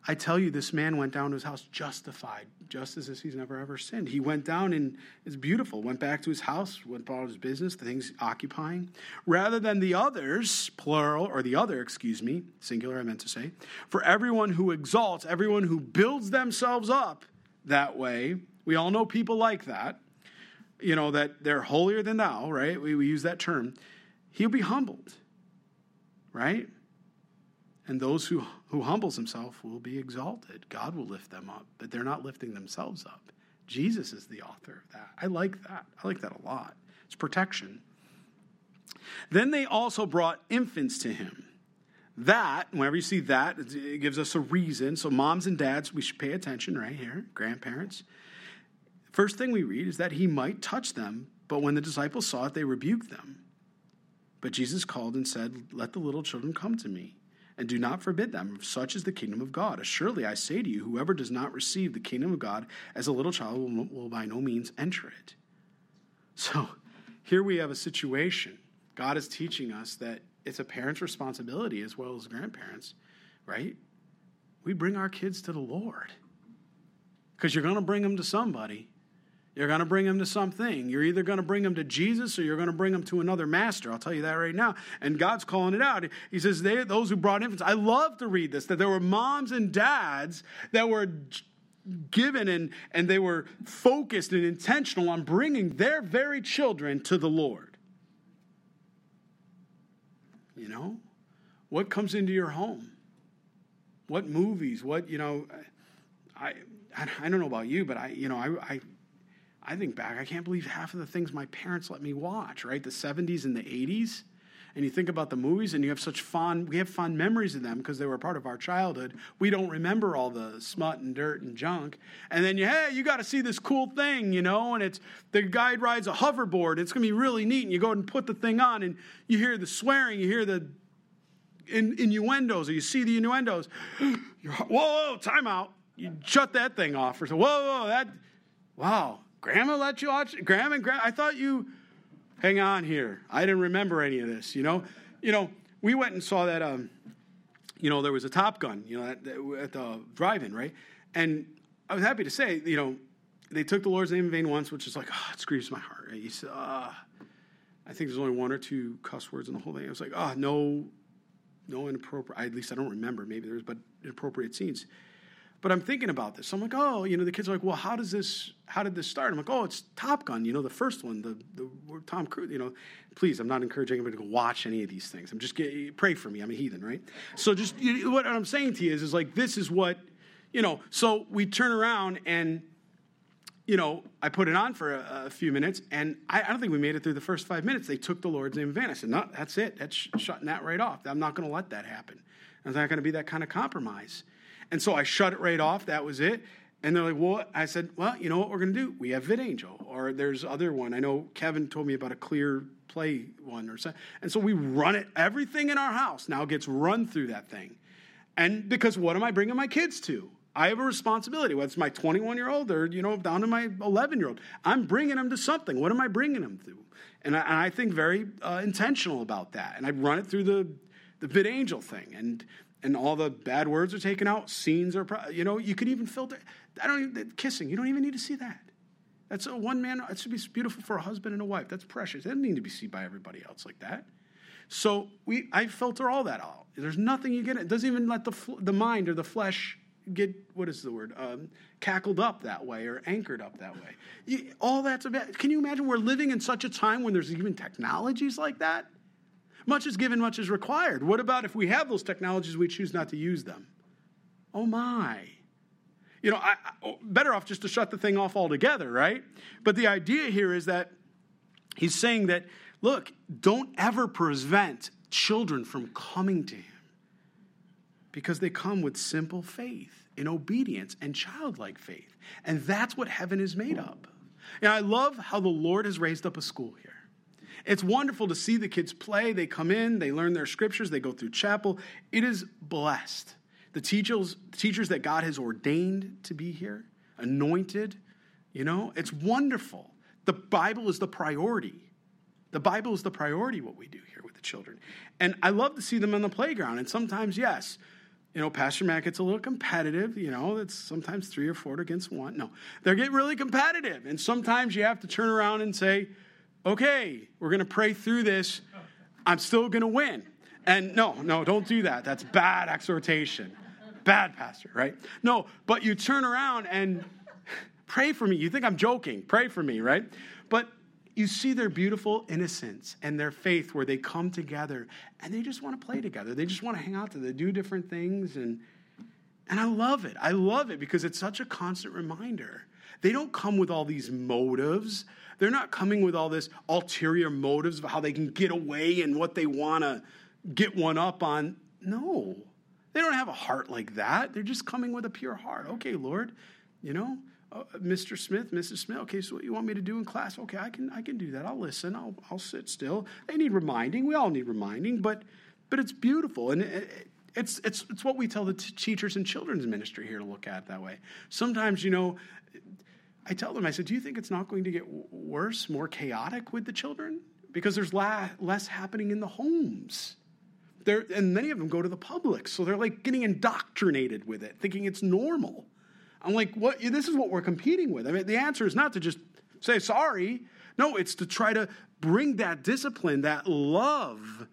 I tell you, this man went down to his house justified, just as if he's never ever sinned. He went down and it's beautiful. Went back to his house, went about his business, the things occupying, rather than the others, plural, or the other, excuse me, singular, I meant to say. For everyone who exalts, everyone who builds themselves up that way, we all know people like that. You know that they're holier than thou, right? We, we use that term. He'll be humbled, right? And those who, who humbles himself will be exalted. God will lift them up, but they're not lifting themselves up. Jesus is the author of that. I like that. I like that a lot. It's protection. Then they also brought infants to him. That, whenever you see that, it gives us a reason. So, moms and dads, we should pay attention right here, grandparents. First thing we read is that he might touch them, but when the disciples saw it, they rebuked them. But Jesus called and said, Let the little children come to me and do not forbid them. Such is the kingdom of God. Assuredly, I say to you, whoever does not receive the kingdom of God as a little child will, will by no means enter it. So here we have a situation. God is teaching us that it's a parent's responsibility as well as grandparents, right? We bring our kids to the Lord because you're going to bring them to somebody. You're going to bring them to something. You're either going to bring them to Jesus or you're going to bring them to another master. I'll tell you that right now. And God's calling it out. He says, they, Those who brought infants. I love to read this that there were moms and dads that were given and, and they were focused and intentional on bringing their very children to the Lord. You know, what comes into your home? What movies? What, you know, I, I don't know about you, but I, you know, I, I I think back, I can't believe half of the things my parents let me watch, right? The 70s and the 80s. And you think about the movies and you have such fond, we have fond memories of them because they were part of our childhood. We don't remember all the smut and dirt and junk. And then you, hey, you got to see this cool thing, you know, and it's the guy rides a hoverboard. It's going to be really neat. And you go and put the thing on and you hear the swearing, you hear the in, innuendos, or you see the innuendos. whoa, whoa, time out. You shut that thing off. Or so, whoa, whoa, that, wow, Grandma let you watch? Grandma and Grandma? I thought you. Hang on here. I didn't remember any of this. You know, you know. We went and saw that. Um, you know, there was a Top Gun. You know, at, at the drive-in, right? And I was happy to say, you know, they took the Lord's name in vain once, which is like, oh, it grieves my heart. Right? You said, ah. I think there's only one or two cuss words in the whole thing. I was like, oh, no, no inappropriate. At least I don't remember. Maybe there's, but inappropriate scenes. But I'm thinking about this. I'm like, oh, you know, the kids are like, well, how does this, how did this start? I'm like, oh, it's Top Gun, you know, the first one, the, the Tom Cruise, you know. Please, I'm not encouraging anybody to go watch any of these things. I'm just pray for me. I'm a heathen, right? So just you, what I'm saying to you is, is like, this is what, you know. So we turn around and, you know, I put it on for a, a few minutes, and I, I, don't think we made it through the first five minutes. They took the Lord's name in vain. I said, no, that's it. That's sh- shutting that right off. I'm not going to let that happen. There's not going to be that kind of compromise. And so I shut it right off. That was it. And they're like, well, I said, well, you know what we're going to do? We have VidAngel, or there's other one. I know Kevin told me about a clear play one or something. And so we run it. Everything in our house now gets run through that thing. And because what am I bringing my kids to? I have a responsibility, whether it's my 21 year old or, you know, down to my 11 year old. I'm bringing them to something. What am I bringing them to? And I, and I think very uh, intentional about that. And I run it through the, the VidAngel thing. And and all the bad words are taken out. Scenes are, you know, you could even filter. I don't even kissing. You don't even need to see that. That's a one man. It should be beautiful for a husband and a wife. That's precious. It doesn't need to be seen by everybody else like that. So we, I filter all that out. There's nothing you get. It doesn't even let the the mind or the flesh get what is the word um, cackled up that way or anchored up that way. You, all that's about. Can you imagine we're living in such a time when there's even technologies like that? Much is given, much is required. What about if we have those technologies, we choose not to use them? Oh my. You know, I, I, oh, better off just to shut the thing off altogether, right? But the idea here is that he's saying that, look, don't ever prevent children from coming to him. because they come with simple faith in obedience and childlike faith. And that's what heaven is made up. And I love how the Lord has raised up a school here. It's wonderful to see the kids play. They come in, they learn their scriptures, they go through chapel. It is blessed. The teachers, teachers that God has ordained to be here, anointed, you know, it's wonderful. The Bible is the priority. The Bible is the priority, what we do here with the children. And I love to see them on the playground. And sometimes, yes, you know, Pastor Matt gets a little competitive. You know, it's sometimes three or four against one. No, they get really competitive. And sometimes you have to turn around and say, okay, we're going to pray through this. I'm still going to win. And no, no, don't do that. That's bad exhortation. Bad pastor, right? No, but you turn around and pray for me. You think I'm joking. Pray for me, right? But you see their beautiful innocence and their faith where they come together and they just want to play together. They just want to hang out together. They do different things and and I love it. I love it because it's such a constant reminder. They don't come with all these motives. They're not coming with all this ulterior motives of how they can get away and what they want to get one up on. No. They don't have a heart like that. They're just coming with a pure heart. Okay, Lord, you know, uh, Mr. Smith, Mrs. Smith, okay, so what you want me to do in class? Okay, I can I can do that. I'll listen. I'll I'll sit still. They need reminding. We all need reminding, but but it's beautiful and it, it's it's it's what we tell the t- teachers and children's ministry here to look at that way. Sometimes, you know, I tell them I said, "Do you think it's not going to get worse, more chaotic with the children because there's la- less happening in the homes?" They're, and many of them go to the public, so they're like getting indoctrinated with it, thinking it's normal. I'm like, what? This is what we're competing with. I mean, the answer is not to just say sorry. No, it's to try to bring that discipline, that love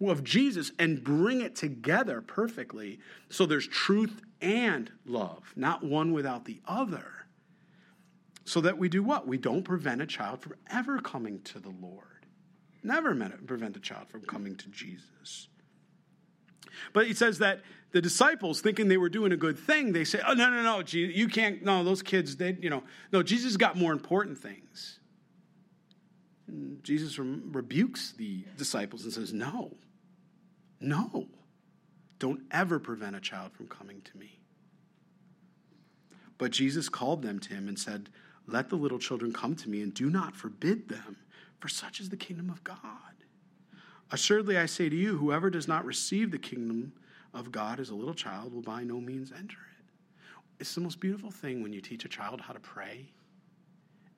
of Jesus, and bring it together perfectly so there's truth and love, not one without the other. So that we do what? We don't prevent a child from ever coming to the Lord. Never prevent a child from coming to Jesus. But he says that the disciples, thinking they were doing a good thing, they say, "Oh no, no, no, you can't. No, those kids, they, you know, no. Jesus got more important things." And Jesus rebukes the disciples and says, "No, no, don't ever prevent a child from coming to me." But Jesus called them to him and said, "Let the little children come to me, and do not forbid them, for such is the kingdom of God." Assuredly, I say to you, whoever does not receive the kingdom of God as a little child will by no means enter it. It's the most beautiful thing when you teach a child how to pray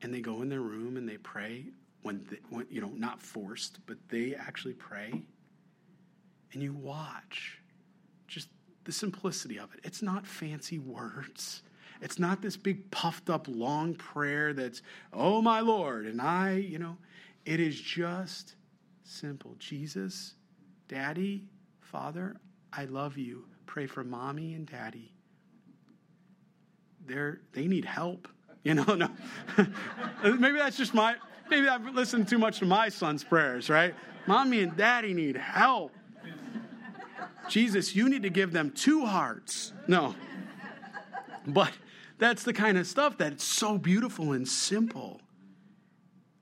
and they go in their room and they pray when, they, when you know, not forced, but they actually pray and you watch just the simplicity of it. It's not fancy words. It's not this big puffed up long prayer that's, oh my Lord, and I, you know, it is just Simple. Jesus, Daddy, Father, I love you. Pray for mommy and daddy. They're, they need help. You know, no. maybe that's just my, maybe I've listened too much to my son's prayers, right? Mommy and daddy need help. Jesus, you need to give them two hearts. No. But that's the kind of stuff that's so beautiful and simple.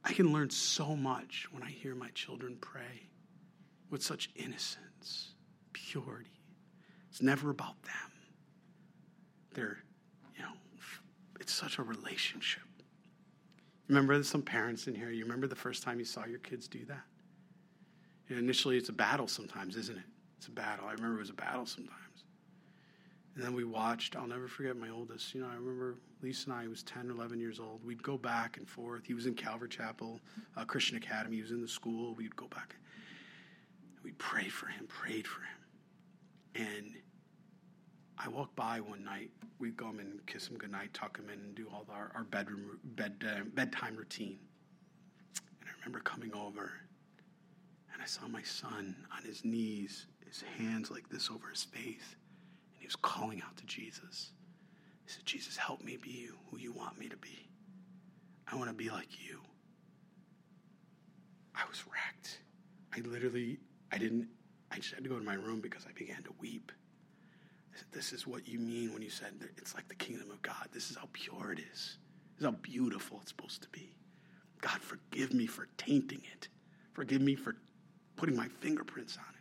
I can learn so much when I hear my children pray with such innocence, purity. It's never about them. They're, you know, it's such a relationship. Remember, there's some parents in here. You remember the first time you saw your kids do that? And initially, it's a battle sometimes, isn't it? It's a battle. I remember it was a battle sometimes. And then we watched, I'll never forget my oldest. You know, I remember Lisa and I, was 10 or 11 years old. We'd go back and forth. He was in Calvary Chapel, uh, Christian Academy. He was in the school. We'd go back. And we'd pray for him, prayed for him. And I walked by one night. We'd go him and kiss him goodnight, tuck him in, and do all our, our bedroom, bed, uh, bedtime routine. And I remember coming over, and I saw my son on his knees, his hands like this over his face was calling out to Jesus. He said, Jesus, help me be you, who you want me to be. I want to be like you. I was wrecked. I literally, I didn't, I just had to go to my room because I began to weep. I said, This is what you mean when you said it's like the kingdom of God. This is how pure it is. This is how beautiful it's supposed to be. God, forgive me for tainting it. Forgive me for putting my fingerprints on it.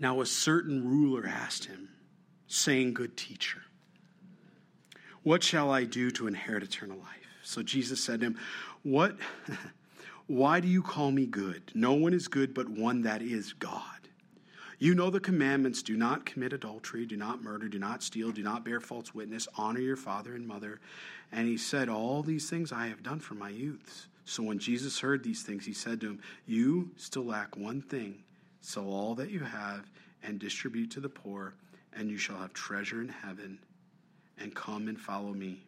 Now, a certain ruler asked him, saying, Good teacher, what shall I do to inherit eternal life? So Jesus said to him, What? Why do you call me good? No one is good but one that is God. You know the commandments do not commit adultery, do not murder, do not steal, do not bear false witness, honor your father and mother. And he said, All these things I have done from my youth. So when Jesus heard these things, he said to him, You still lack one thing. Sell all that you have and distribute to the poor, and you shall have treasure in heaven. And come and follow me.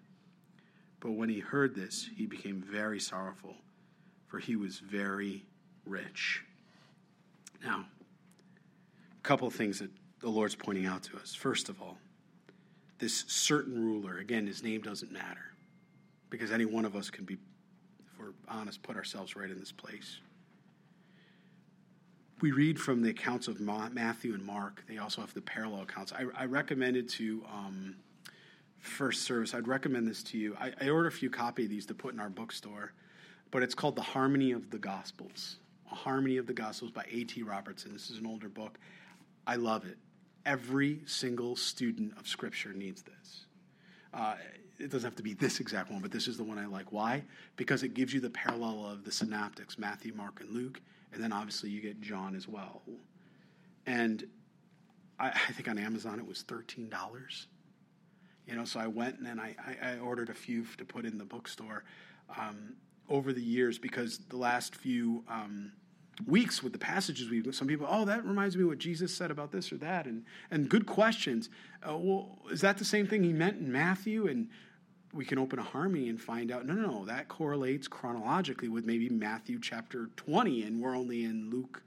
But when he heard this, he became very sorrowful, for he was very rich. Now, a couple of things that the Lord's pointing out to us. First of all, this certain ruler, again, his name doesn't matter because any one of us can be, if we're honest, put ourselves right in this place. We read from the accounts of Matthew and Mark. They also have the parallel accounts. I, I recommended to um, first service, I'd recommend this to you. I, I ordered a few copy of these to put in our bookstore, but it's called The Harmony of the Gospels. A Harmony of the Gospels by A.T. Robertson. This is an older book. I love it. Every single student of Scripture needs this. Uh, it doesn't have to be this exact one, but this is the one I like. Why? Because it gives you the parallel of the synoptics Matthew, Mark, and Luke, and then obviously you get John as well. And I, I think on Amazon it was $13. You know, so I went and then I, I, ordered a few to put in the bookstore um, over the years because the last few um, weeks with the passages we some people oh that reminds me what jesus said about this or that and and good questions uh, well is that the same thing he meant in matthew and we can open a harmony and find out no no no that correlates chronologically with maybe matthew chapter 20 and we're only in luke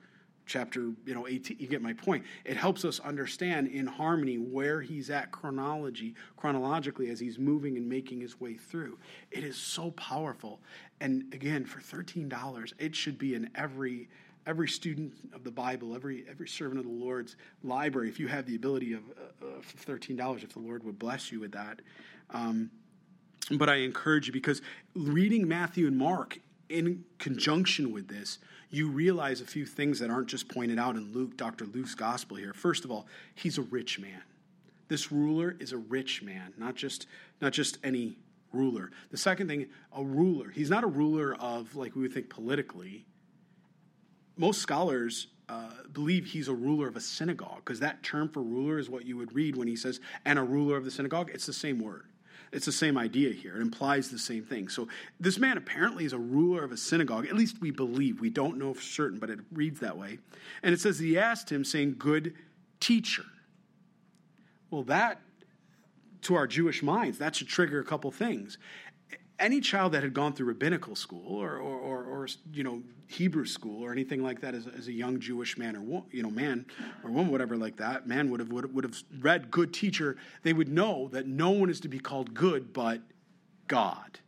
chapter you know 18 you get my point. It helps us understand in harmony where he's at chronology chronologically as he's moving and making his way through. It is so powerful. And again for $13 it should be in every every student of the bible every every servant of the lord's library. If you have the ability of, uh, $13 if the lord would bless you with that um, but i encourage you because reading matthew and mark in conjunction with this you realize a few things that aren't just pointed out in Luke, Dr. Luke's gospel here. First of all, he's a rich man. This ruler is a rich man, not just not just any ruler. The second thing, a ruler. He's not a ruler of like we would think politically. Most scholars uh, believe he's a ruler of a synagogue because that term for ruler is what you would read when he says and a ruler of the synagogue. It's the same word. It's the same idea here. It implies the same thing. So this man apparently is a ruler of a synagogue. At least we believe. We don't know for certain, but it reads that way. And it says he asked him, saying, Good teacher. Well, that, to our Jewish minds, that should trigger a couple things any child that had gone through rabbinical school or, or, or, or, you know Hebrew school or anything like that as, as a young Jewish man or you know man or woman whatever like that man would have would, would have read good teacher they would know that no one is to be called good but God.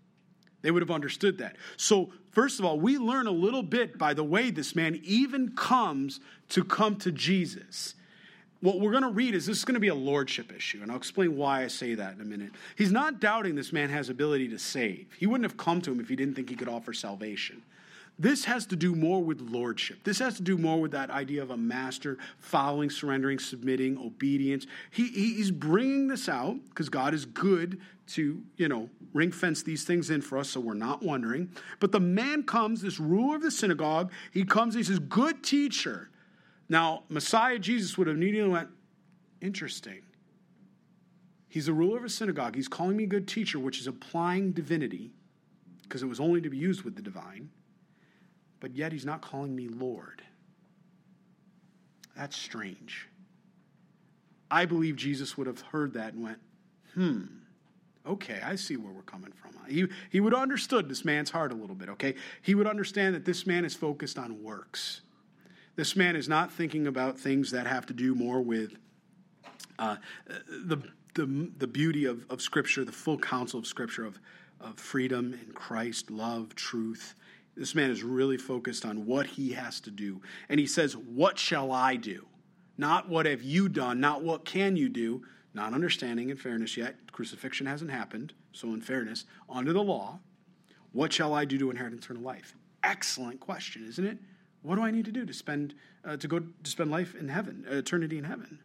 They would have understood that. So first of all we learn a little bit by the way this man even comes to come to Jesus what we're going to read is this is going to be a lordship issue, and I'll explain why I say that in a minute. He's not doubting this man has ability to save. He wouldn't have come to him if he didn't think he could offer salvation. This has to do more with lordship. This has to do more with that idea of a master following, surrendering, submitting, obedience. He, he's bringing this out because God is good to, you know, ring fence these things in for us so we're not wondering. But the man comes, this ruler of the synagogue, he comes, he says, Good teacher. Now, Messiah Jesus would have immediately went, interesting. He's the ruler of a synagogue. He's calling me a good teacher, which is applying divinity, because it was only to be used with the divine. But yet he's not calling me Lord. That's strange. I believe Jesus would have heard that and went, hmm, okay, I see where we're coming from. He, he would have understood this man's heart a little bit, okay? He would understand that this man is focused on works. This man is not thinking about things that have to do more with uh, the, the, the beauty of, of Scripture, the full counsel of Scripture, of, of freedom in Christ, love, truth. This man is really focused on what he has to do. And he says, What shall I do? Not what have you done, not what can you do, not understanding in fairness yet. Crucifixion hasn't happened. So, in fairness, under the law, what shall I do to inherit eternal life? Excellent question, isn't it? What do I need to do to spend uh, to go to spend life in heaven, eternity in heaven?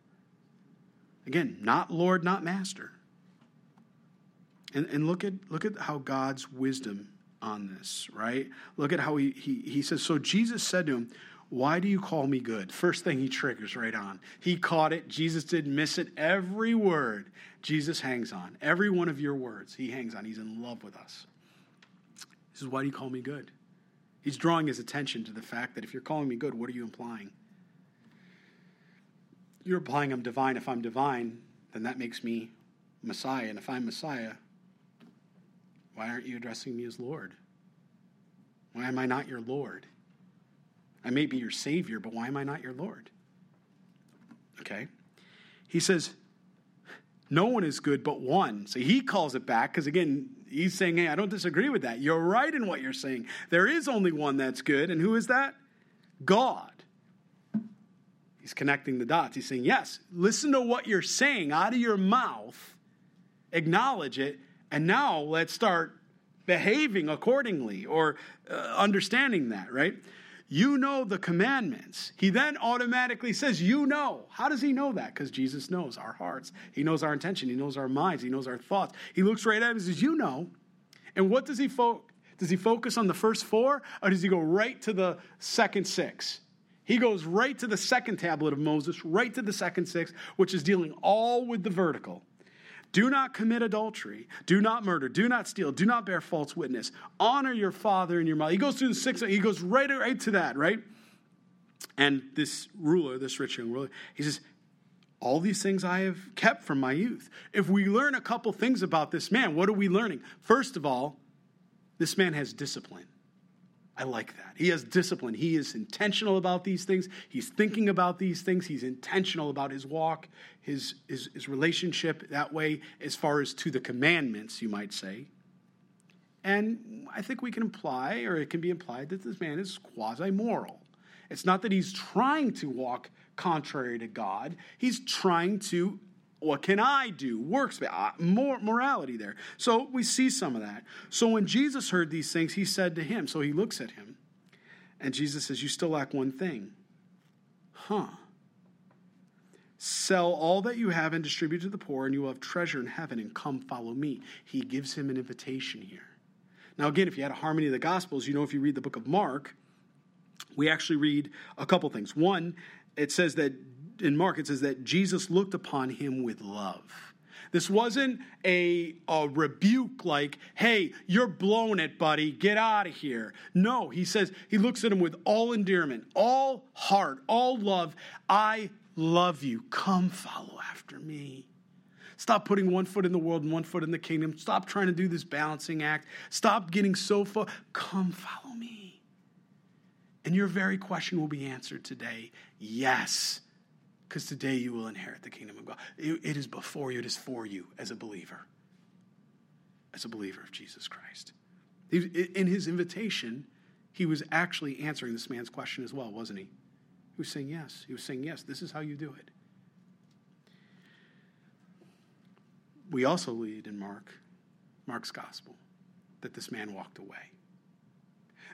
Again, not Lord, not Master. And, and look at look at how God's wisdom on this, right? Look at how he, he he says, So Jesus said to him, Why do you call me good? First thing he triggers right on. He caught it. Jesus didn't miss it. Every word Jesus hangs on. Every one of your words he hangs on. He's in love with us. He says, Why do you call me good? He's drawing his attention to the fact that if you're calling me good, what are you implying? You're implying I'm divine. If I'm divine, then that makes me Messiah. And if I'm Messiah, why aren't you addressing me as Lord? Why am I not your Lord? I may be your Savior, but why am I not your Lord? Okay. He says, No one is good but one. So he calls it back because, again, he's saying, Hey, I don't disagree with that. You're right in what you're saying. There is only one that's good. And who is that? God. He's connecting the dots. He's saying, Yes, listen to what you're saying out of your mouth, acknowledge it, and now let's start behaving accordingly or uh, understanding that, right? You know the commandments. He then automatically says, You know. How does he know that? Because Jesus knows our hearts. He knows our intention. He knows our minds. He knows our thoughts. He looks right at him and says, You know. And what does he focus? Does he focus on the first four or does he go right to the second six? He goes right to the second tablet of Moses, right to the second six, which is dealing all with the vertical. Do not commit adultery. Do not murder. Do not steal. Do not bear false witness. Honor your father and your mother. He goes through the six, he goes right, right to that, right? And this ruler, this rich young ruler, he says, All these things I have kept from my youth. If we learn a couple things about this man, what are we learning? First of all, this man has discipline. I like that. He has discipline. He is intentional about these things. He's thinking about these things. He's intentional about his walk, his, his, his relationship that way, as far as to the commandments, you might say. And I think we can imply, or it can be implied, that this man is quasi moral. It's not that he's trying to walk contrary to God, he's trying to what can I do? Works, uh, more morality there. So we see some of that. So when Jesus heard these things, he said to him, so he looks at him, and Jesus says, You still lack one thing. Huh. Sell all that you have and distribute to the poor, and you will have treasure in heaven, and come follow me. He gives him an invitation here. Now, again, if you had a harmony of the Gospels, you know if you read the book of Mark, we actually read a couple things. One, it says that in Mark, it says that Jesus looked upon him with love. This wasn't a, a rebuke like, hey, you're blowing it, buddy, get out of here. No, he says, he looks at him with all endearment, all heart, all love. I love you. Come follow after me. Stop putting one foot in the world and one foot in the kingdom. Stop trying to do this balancing act. Stop getting so far. Come follow me. And your very question will be answered today yes because today you will inherit the kingdom of God. it is before you, it is for you as a believer, as a believer of Jesus Christ. In his invitation, he was actually answering this man's question as well, wasn't he? He was saying yes. He was saying, yes, this is how you do it. We also read in Mark, Mark's gospel, that this man walked away.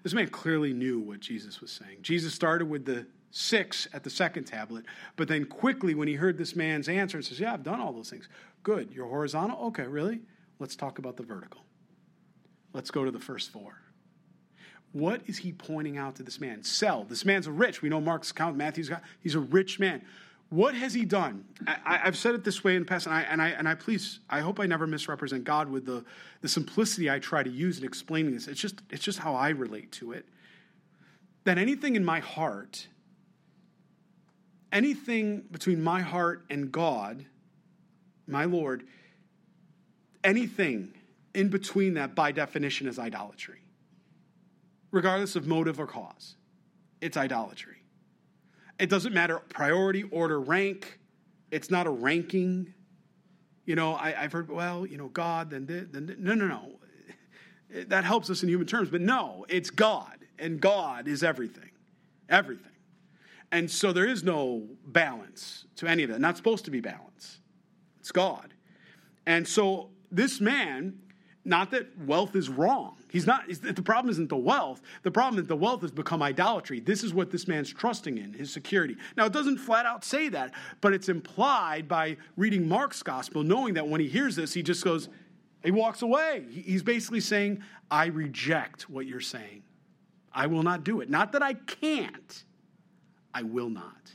This man clearly knew what Jesus was saying. Jesus started with the six at the second tablet. But then quickly, when he heard this man's answer, and says, Yeah, I've done all those things. Good. You're horizontal? Okay, really? Let's talk about the vertical. Let's go to the first four. What is he pointing out to this man? Sell. This man's a rich. We know Mark's account, Matthew's got. He's a rich man. What has he done? I, have said it this way in the past, and I, and I and I please, I hope I never misrepresent God with the, the simplicity I try to use in explaining this. It's just it's just how I relate to it. That anything in my heart anything between my heart and God, my Lord, anything in between that by definition is idolatry, regardless of motive or cause. It's idolatry. It doesn't matter priority, order, rank. It's not a ranking. You know, I, have heard, well, you know, God, then, this, then this. no, no, no. That helps us in human terms, but no, it's God, and God is everything. Everything. And so there is no balance to any of that. Not supposed to be balance. It's God. And so this man Not that wealth is wrong. He's not, the problem isn't the wealth. The problem is the wealth has become idolatry. This is what this man's trusting in, his security. Now, it doesn't flat out say that, but it's implied by reading Mark's gospel, knowing that when he hears this, he just goes, he walks away. He's basically saying, I reject what you're saying. I will not do it. Not that I can't, I will not.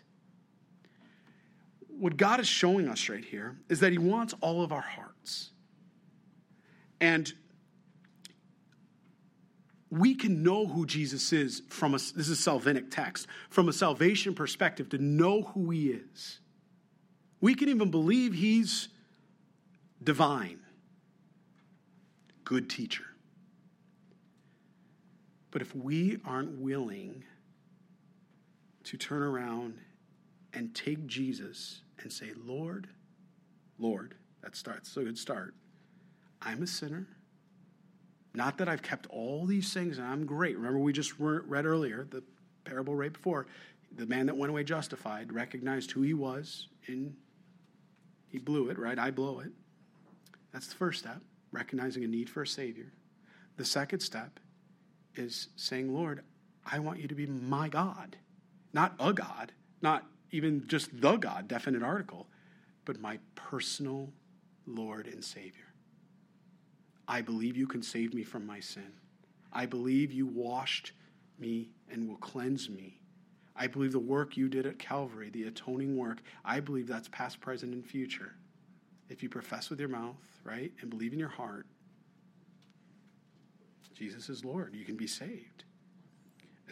What God is showing us right here is that He wants all of our hearts. And we can know who Jesus is from a this is salvific text from a salvation perspective to know who he is we can even believe he's divine good teacher but if we aren't willing to turn around and take Jesus and say, Lord, Lord, that starts a good start. I'm a sinner. Not that I've kept all these things and I'm great. Remember, we just read earlier the parable right before. The man that went away justified recognized who he was, and he blew it, right? I blow it. That's the first step, recognizing a need for a Savior. The second step is saying, Lord, I want you to be my God. Not a God, not even just the God, definite article, but my personal Lord and Savior. I believe you can save me from my sin. I believe you washed me and will cleanse me. I believe the work you did at Calvary, the atoning work, I believe that's past, present, and future. If you profess with your mouth, right, and believe in your heart, Jesus is Lord. You can be saved.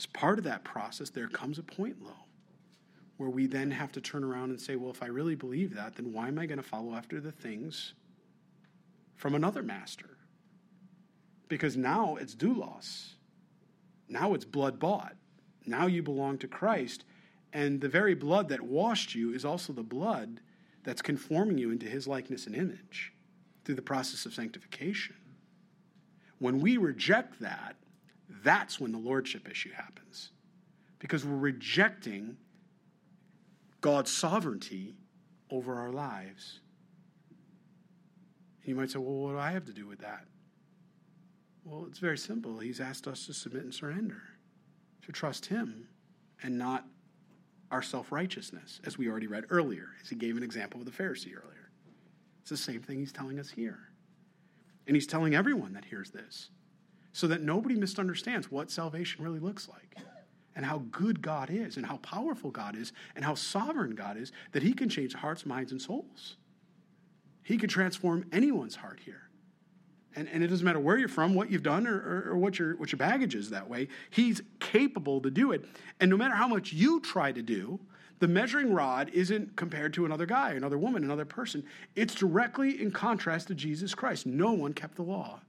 As part of that process, there comes a point, though, where we then have to turn around and say, well, if I really believe that, then why am I going to follow after the things from another master? Because now it's doulos. Now it's blood bought. Now you belong to Christ. And the very blood that washed you is also the blood that's conforming you into his likeness and image through the process of sanctification. When we reject that, that's when the lordship issue happens. Because we're rejecting God's sovereignty over our lives. You might say, well, what do I have to do with that? Well, it's very simple. He's asked us to submit and surrender, to trust Him and not our self righteousness, as we already read earlier, as he gave an example of the Pharisee earlier. It's the same thing he's telling us here. And he's telling everyone that hears this so that nobody misunderstands what salvation really looks like and how good God is and how powerful God is and how sovereign God is that he can change hearts, minds, and souls. He could transform anyone's heart here. And, and it doesn't matter where you're from, what you've done, or, or, or what, your, what your baggage is that way. He's capable to do it. And no matter how much you try to do, the measuring rod isn't compared to another guy, another woman, another person. It's directly in contrast to Jesus Christ. No one kept the law.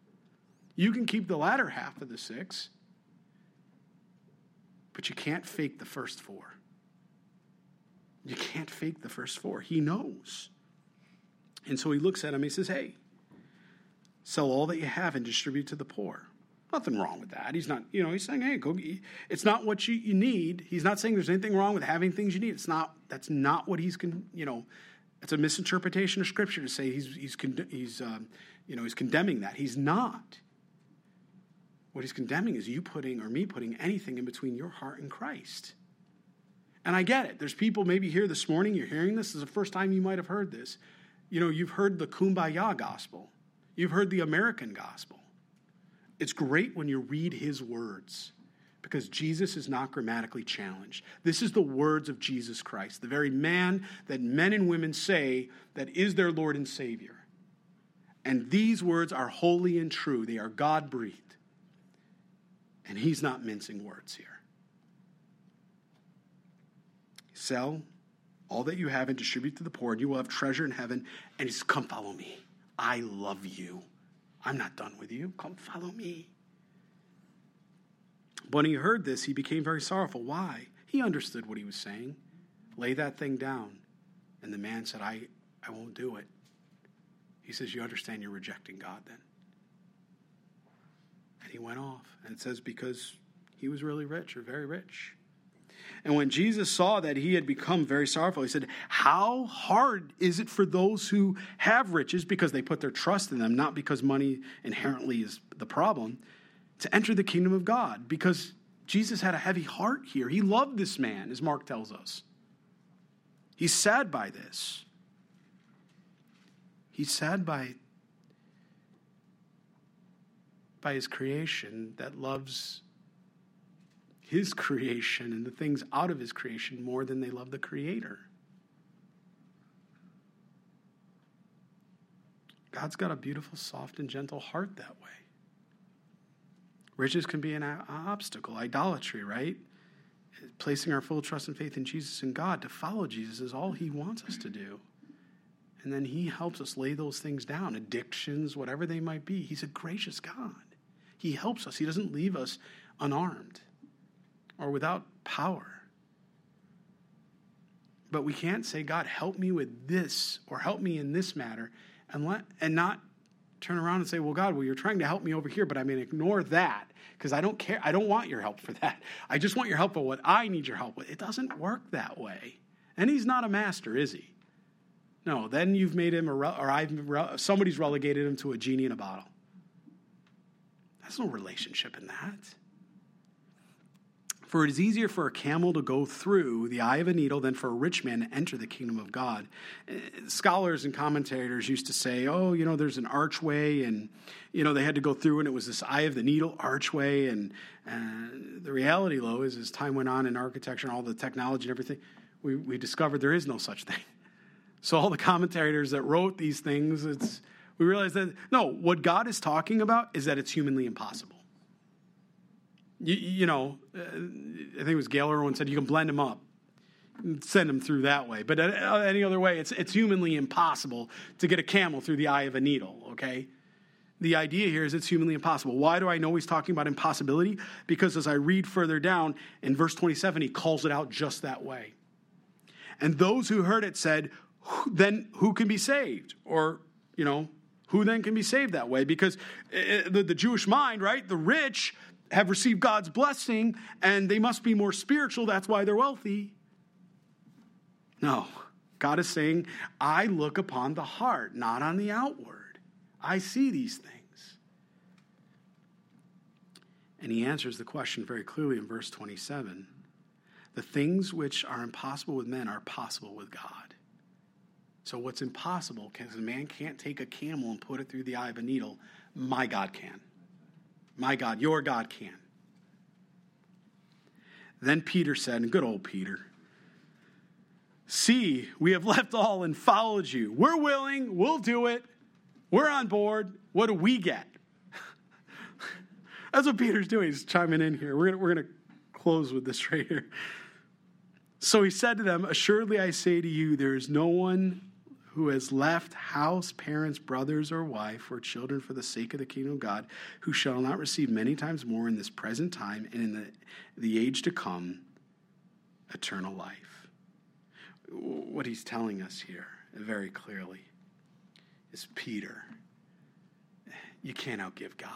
You can keep the latter half of the six, but you can't fake the first four. You can't fake the first four. He knows. And so he looks at him, he says, Hey, sell all that you have and distribute to the poor. Nothing wrong with that. He's not, you know, he's saying, hey, go. It's not what you, you need. He's not saying there's anything wrong with having things you need. It's not. That's not what he's, con, you know, it's a misinterpretation of scripture to say he's he's he's um, you know he's condemning that. He's not. What he's condemning is you putting or me putting anything in between your heart and Christ. And I get it. There's people maybe here this morning. You're hearing this. This is the first time you might have heard this. You know, you've heard the kumbaya gospel. You've heard the American gospel. It's great when you read his words because Jesus is not grammatically challenged. This is the words of Jesus Christ, the very man that men and women say that is their Lord and Savior. And these words are holy and true, they are God breathed. And he's not mincing words here. Sell all that you have and distribute to the poor, and you will have treasure in heaven. And he says, Come follow me. I love you. I'm not done with you. Come follow me. When he heard this, he became very sorrowful. Why? He understood what he was saying. Lay that thing down. And the man said, I, I won't do it. He says, You understand you're rejecting God then? He went off. And it says, Because he was really rich or very rich. And when Jesus saw that he had become very sorrowful, he said, How hard is it for those who have riches because they put their trust in them, not because money inherently is the problem, to enter the kingdom of God? Because Jesus had a heavy heart here. He loved this man, as Mark tells us. He's sad by this. He's sad by, by his creation that loves his creation and the things out of his creation more than they love the Creator. God's got a beautiful, soft, and gentle heart that way. Riches can be an obstacle, idolatry, right? Placing our full trust and faith in Jesus and God to follow Jesus is all He wants us to do. And then He helps us lay those things down, addictions, whatever they might be. He's a gracious God. He helps us, He doesn't leave us unarmed or without power. But we can't say, God, help me with this or help me in this matter and, let, and not turn around and say, well, God, well, you're trying to help me over here, but I mean, ignore that because I don't care. I don't want your help for that. I just want your help for what I need your help with. It doesn't work that way. And he's not a master, is he? No, then you've made him a, or I've, somebody's relegated him to a genie in a bottle. There's no relationship in that. For it is easier for a camel to go through the eye of a needle than for a rich man to enter the kingdom of God. Eh, scholars and commentators used to say, oh, you know, there's an archway, and, you know, they had to go through, and it was this eye of the needle archway. And uh, the reality, though, is as time went on in architecture and all the technology and everything, we, we discovered there is no such thing. So all the commentators that wrote these things, it's, we realize that, no, what God is talking about is that it's humanly impossible. You, you know, uh, I think it was Gayle Erwin said you can blend them up, send them through that way. But uh, any other way, it's, it's humanly impossible to get a camel through the eye of a needle, okay? The idea here is it's humanly impossible. Why do I know he's talking about impossibility? Because as I read further down in verse 27, he calls it out just that way. And those who heard it said, then who can be saved? Or, you know, who then can be saved that way? Because uh, the, the Jewish mind, right? The rich, have received God's blessing and they must be more spiritual. That's why they're wealthy. No, God is saying, I look upon the heart, not on the outward. I see these things. And he answers the question very clearly in verse 27 The things which are impossible with men are possible with God. So, what's impossible, because a man can't take a camel and put it through the eye of a needle, my God can. My God, your God can. Then Peter said, and good old Peter, See, we have left all and followed you. We're willing, we'll do it. We're on board. What do we get? That's what Peter's doing. He's chiming in here. We're going we're to close with this right here. So he said to them, Assuredly I say to you, there is no one who has left house, parents, brothers, or wife, or children for the sake of the kingdom of God, who shall not receive many times more in this present time and in the, the age to come eternal life. What he's telling us here very clearly is Peter, you can't outgive God.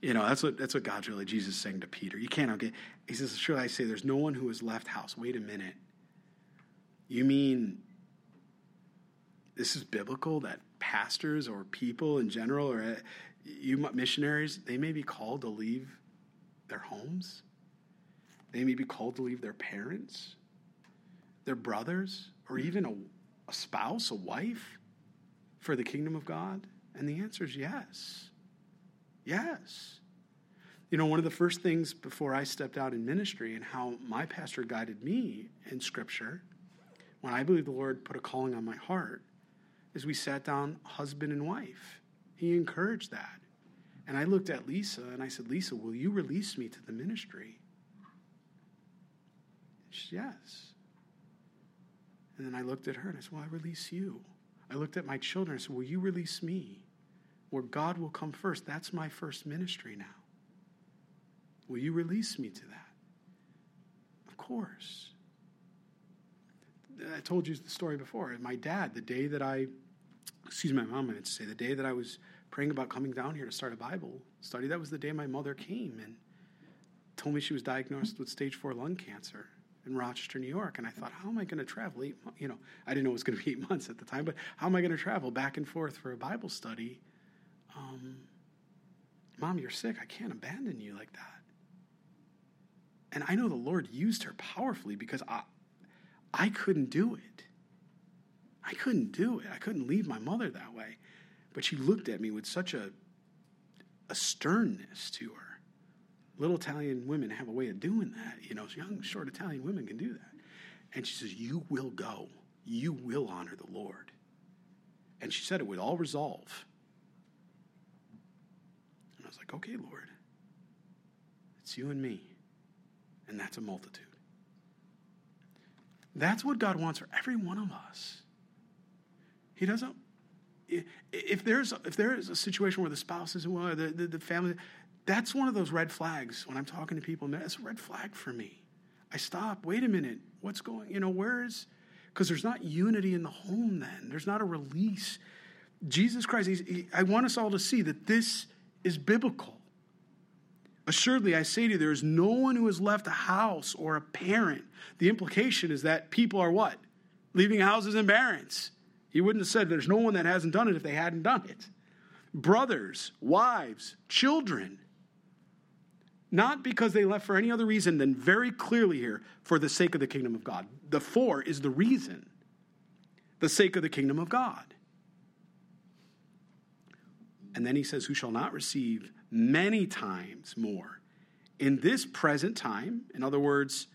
You know, that's what that's what God's really Jesus saying to Peter. You can't outgive. He says, Sure, I say there's no one who has left house. Wait a minute. You mean this is biblical that pastors or people in general or uh, you missionaries they may be called to leave their homes. They may be called to leave their parents their brothers or even a, a spouse a wife for the kingdom of god? And the answer is yes. Yes. You know one of the first things before i stepped out in ministry and how my pastor guided me in scripture when i believe the lord put a calling on my heart as we sat down, husband and wife. He encouraged that. And I looked at Lisa and I said, Lisa, will you release me to the ministry? She said, yes. And then I looked at her and I said, Well, I release you. I looked at my children and I said, Will you release me? Where God will come first. That's my first ministry now. Will you release me to that? Of course. I told you the story before. My dad, the day that I, excuse my mom, I meant to say, the day that I was praying about coming down here to start a Bible study, that was the day my mother came and told me she was diagnosed with stage four lung cancer in Rochester, New York. And I thought, how am I going to travel eight You know, I didn't know it was going to be eight months at the time, but how am I going to travel back and forth for a Bible study? Um, Mom, you're sick. I can't abandon you like that. And I know the Lord used her powerfully because I, I couldn't do it. I couldn't do it. I couldn't leave my mother that way. But she looked at me with such a, a sternness to her. Little Italian women have a way of doing that. You know, young, short Italian women can do that. And she says, You will go. You will honor the Lord. And she said it with all resolve. And I was like, Okay, Lord. It's you and me. And that's a multitude. That's what God wants for every one of us. He doesn't. If there's if there is a situation where the spouse isn't well, the, the, the family, that's one of those red flags when I'm talking to people. That's a red flag for me. I stop. Wait a minute. What's going? You know, where is? Because there's not unity in the home. Then there's not a release. Jesus Christ. He, I want us all to see that this is biblical. Assuredly, I say to you, there is no one who has left a house or a parent. The implication is that people are what? Leaving houses and parents. He wouldn't have said there's no one that hasn't done it if they hadn't done it. Brothers, wives, children. Not because they left for any other reason than very clearly here for the sake of the kingdom of God. The for is the reason. The sake of the kingdom of God. And then he says, Who shall not receive many times more in this present time. In other words,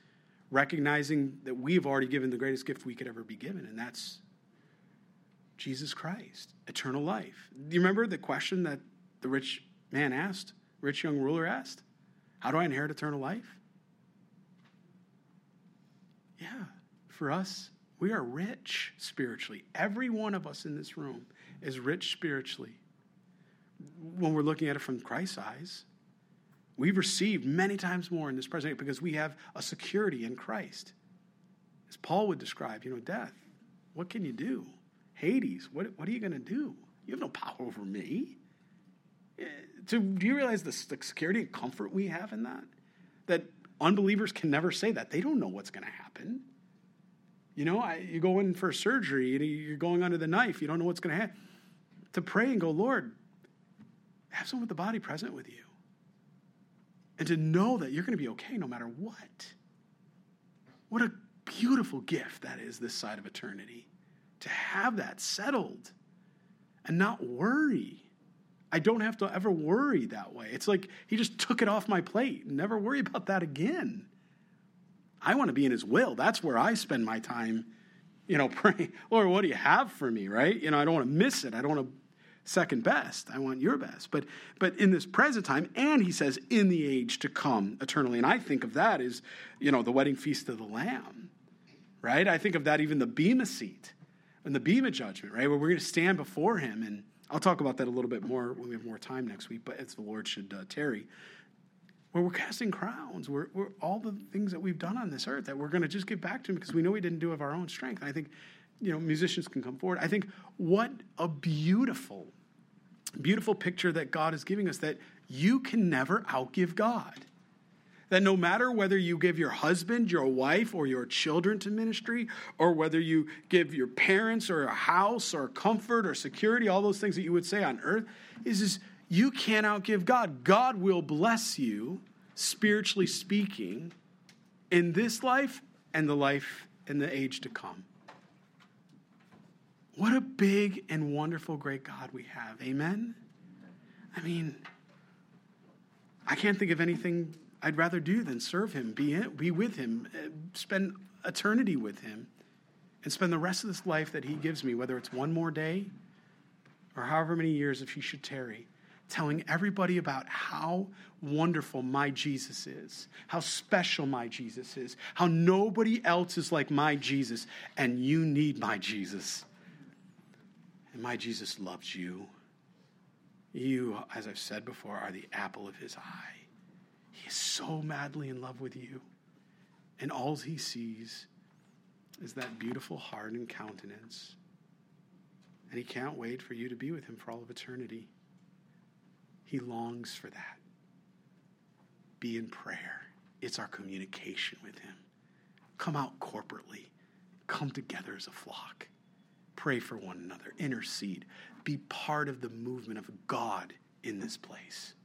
recognizing that we've already given the greatest gift we could ever be given, and that's Jesus Christ, eternal life. Do you remember the question that the rich man asked, rich young ruler asked? How do I inherit eternal life? Yeah, for us, we are rich spiritually. Every one of us in this room is rich spiritually when we're looking at it from Christ's eyes. We've received many times more in this present because we have a security in Christ. As Paul would describe, you know, death. What can you do? Hades, what, what are you going to do? You have no power over me. Eh, so, do you realize the, the security and comfort we have in that? That unbelievers can never say that. They don't know what's going to happen. You know, I, you go in for surgery, you're going under the knife, you don't know what's going to happen. To pray and go, Lord, have someone with the body present with you. And to know that you're going to be okay no matter what. What a beautiful gift that is this side of eternity. To have that settled and not worry. I don't have to ever worry that way. It's like he just took it off my plate. Never worry about that again. I want to be in his will. That's where I spend my time, you know, praying, Lord, what do you have for me, right? You know, I don't want to miss it. I don't want to second best. I want your best. But but in this present time, and he says, in the age to come eternally. And I think of that as, you know, the wedding feast of the Lamb. Right? I think of that even the Bema seat and the Bema judgment, right? Where we're going to stand before him. And I'll talk about that a little bit more when we have more time next week, but as the Lord should uh, tarry. Where we're casting crowns, we're, we're all the things that we've done on this earth that we're going to just give back to him because we know we didn't do of our own strength. And I think you know, musicians can come forward. I think what a beautiful, beautiful picture that God is giving us that you can never outgive God. That no matter whether you give your husband, your wife, or your children to ministry, or whether you give your parents or a house or comfort or security, all those things that you would say on earth, is, is you can't outgive God. God will bless you, spiritually speaking, in this life and the life in the age to come. What a big and wonderful, great God we have. Amen? I mean, I can't think of anything I'd rather do than serve Him, be, in, be with Him, uh, spend eternity with Him, and spend the rest of this life that He gives me, whether it's one more day or however many years if He should tarry, telling everybody about how wonderful my Jesus is, how special my Jesus is, how nobody else is like my Jesus, and you need my Jesus. And my Jesus loves you. You, as I've said before, are the apple of his eye. He is so madly in love with you. And all he sees is that beautiful heart and countenance. And he can't wait for you to be with him for all of eternity. He longs for that. Be in prayer. it's our communication with Him. Come out corporately, come together as a flock, pray for one another, intercede, be part of the movement of God in this place.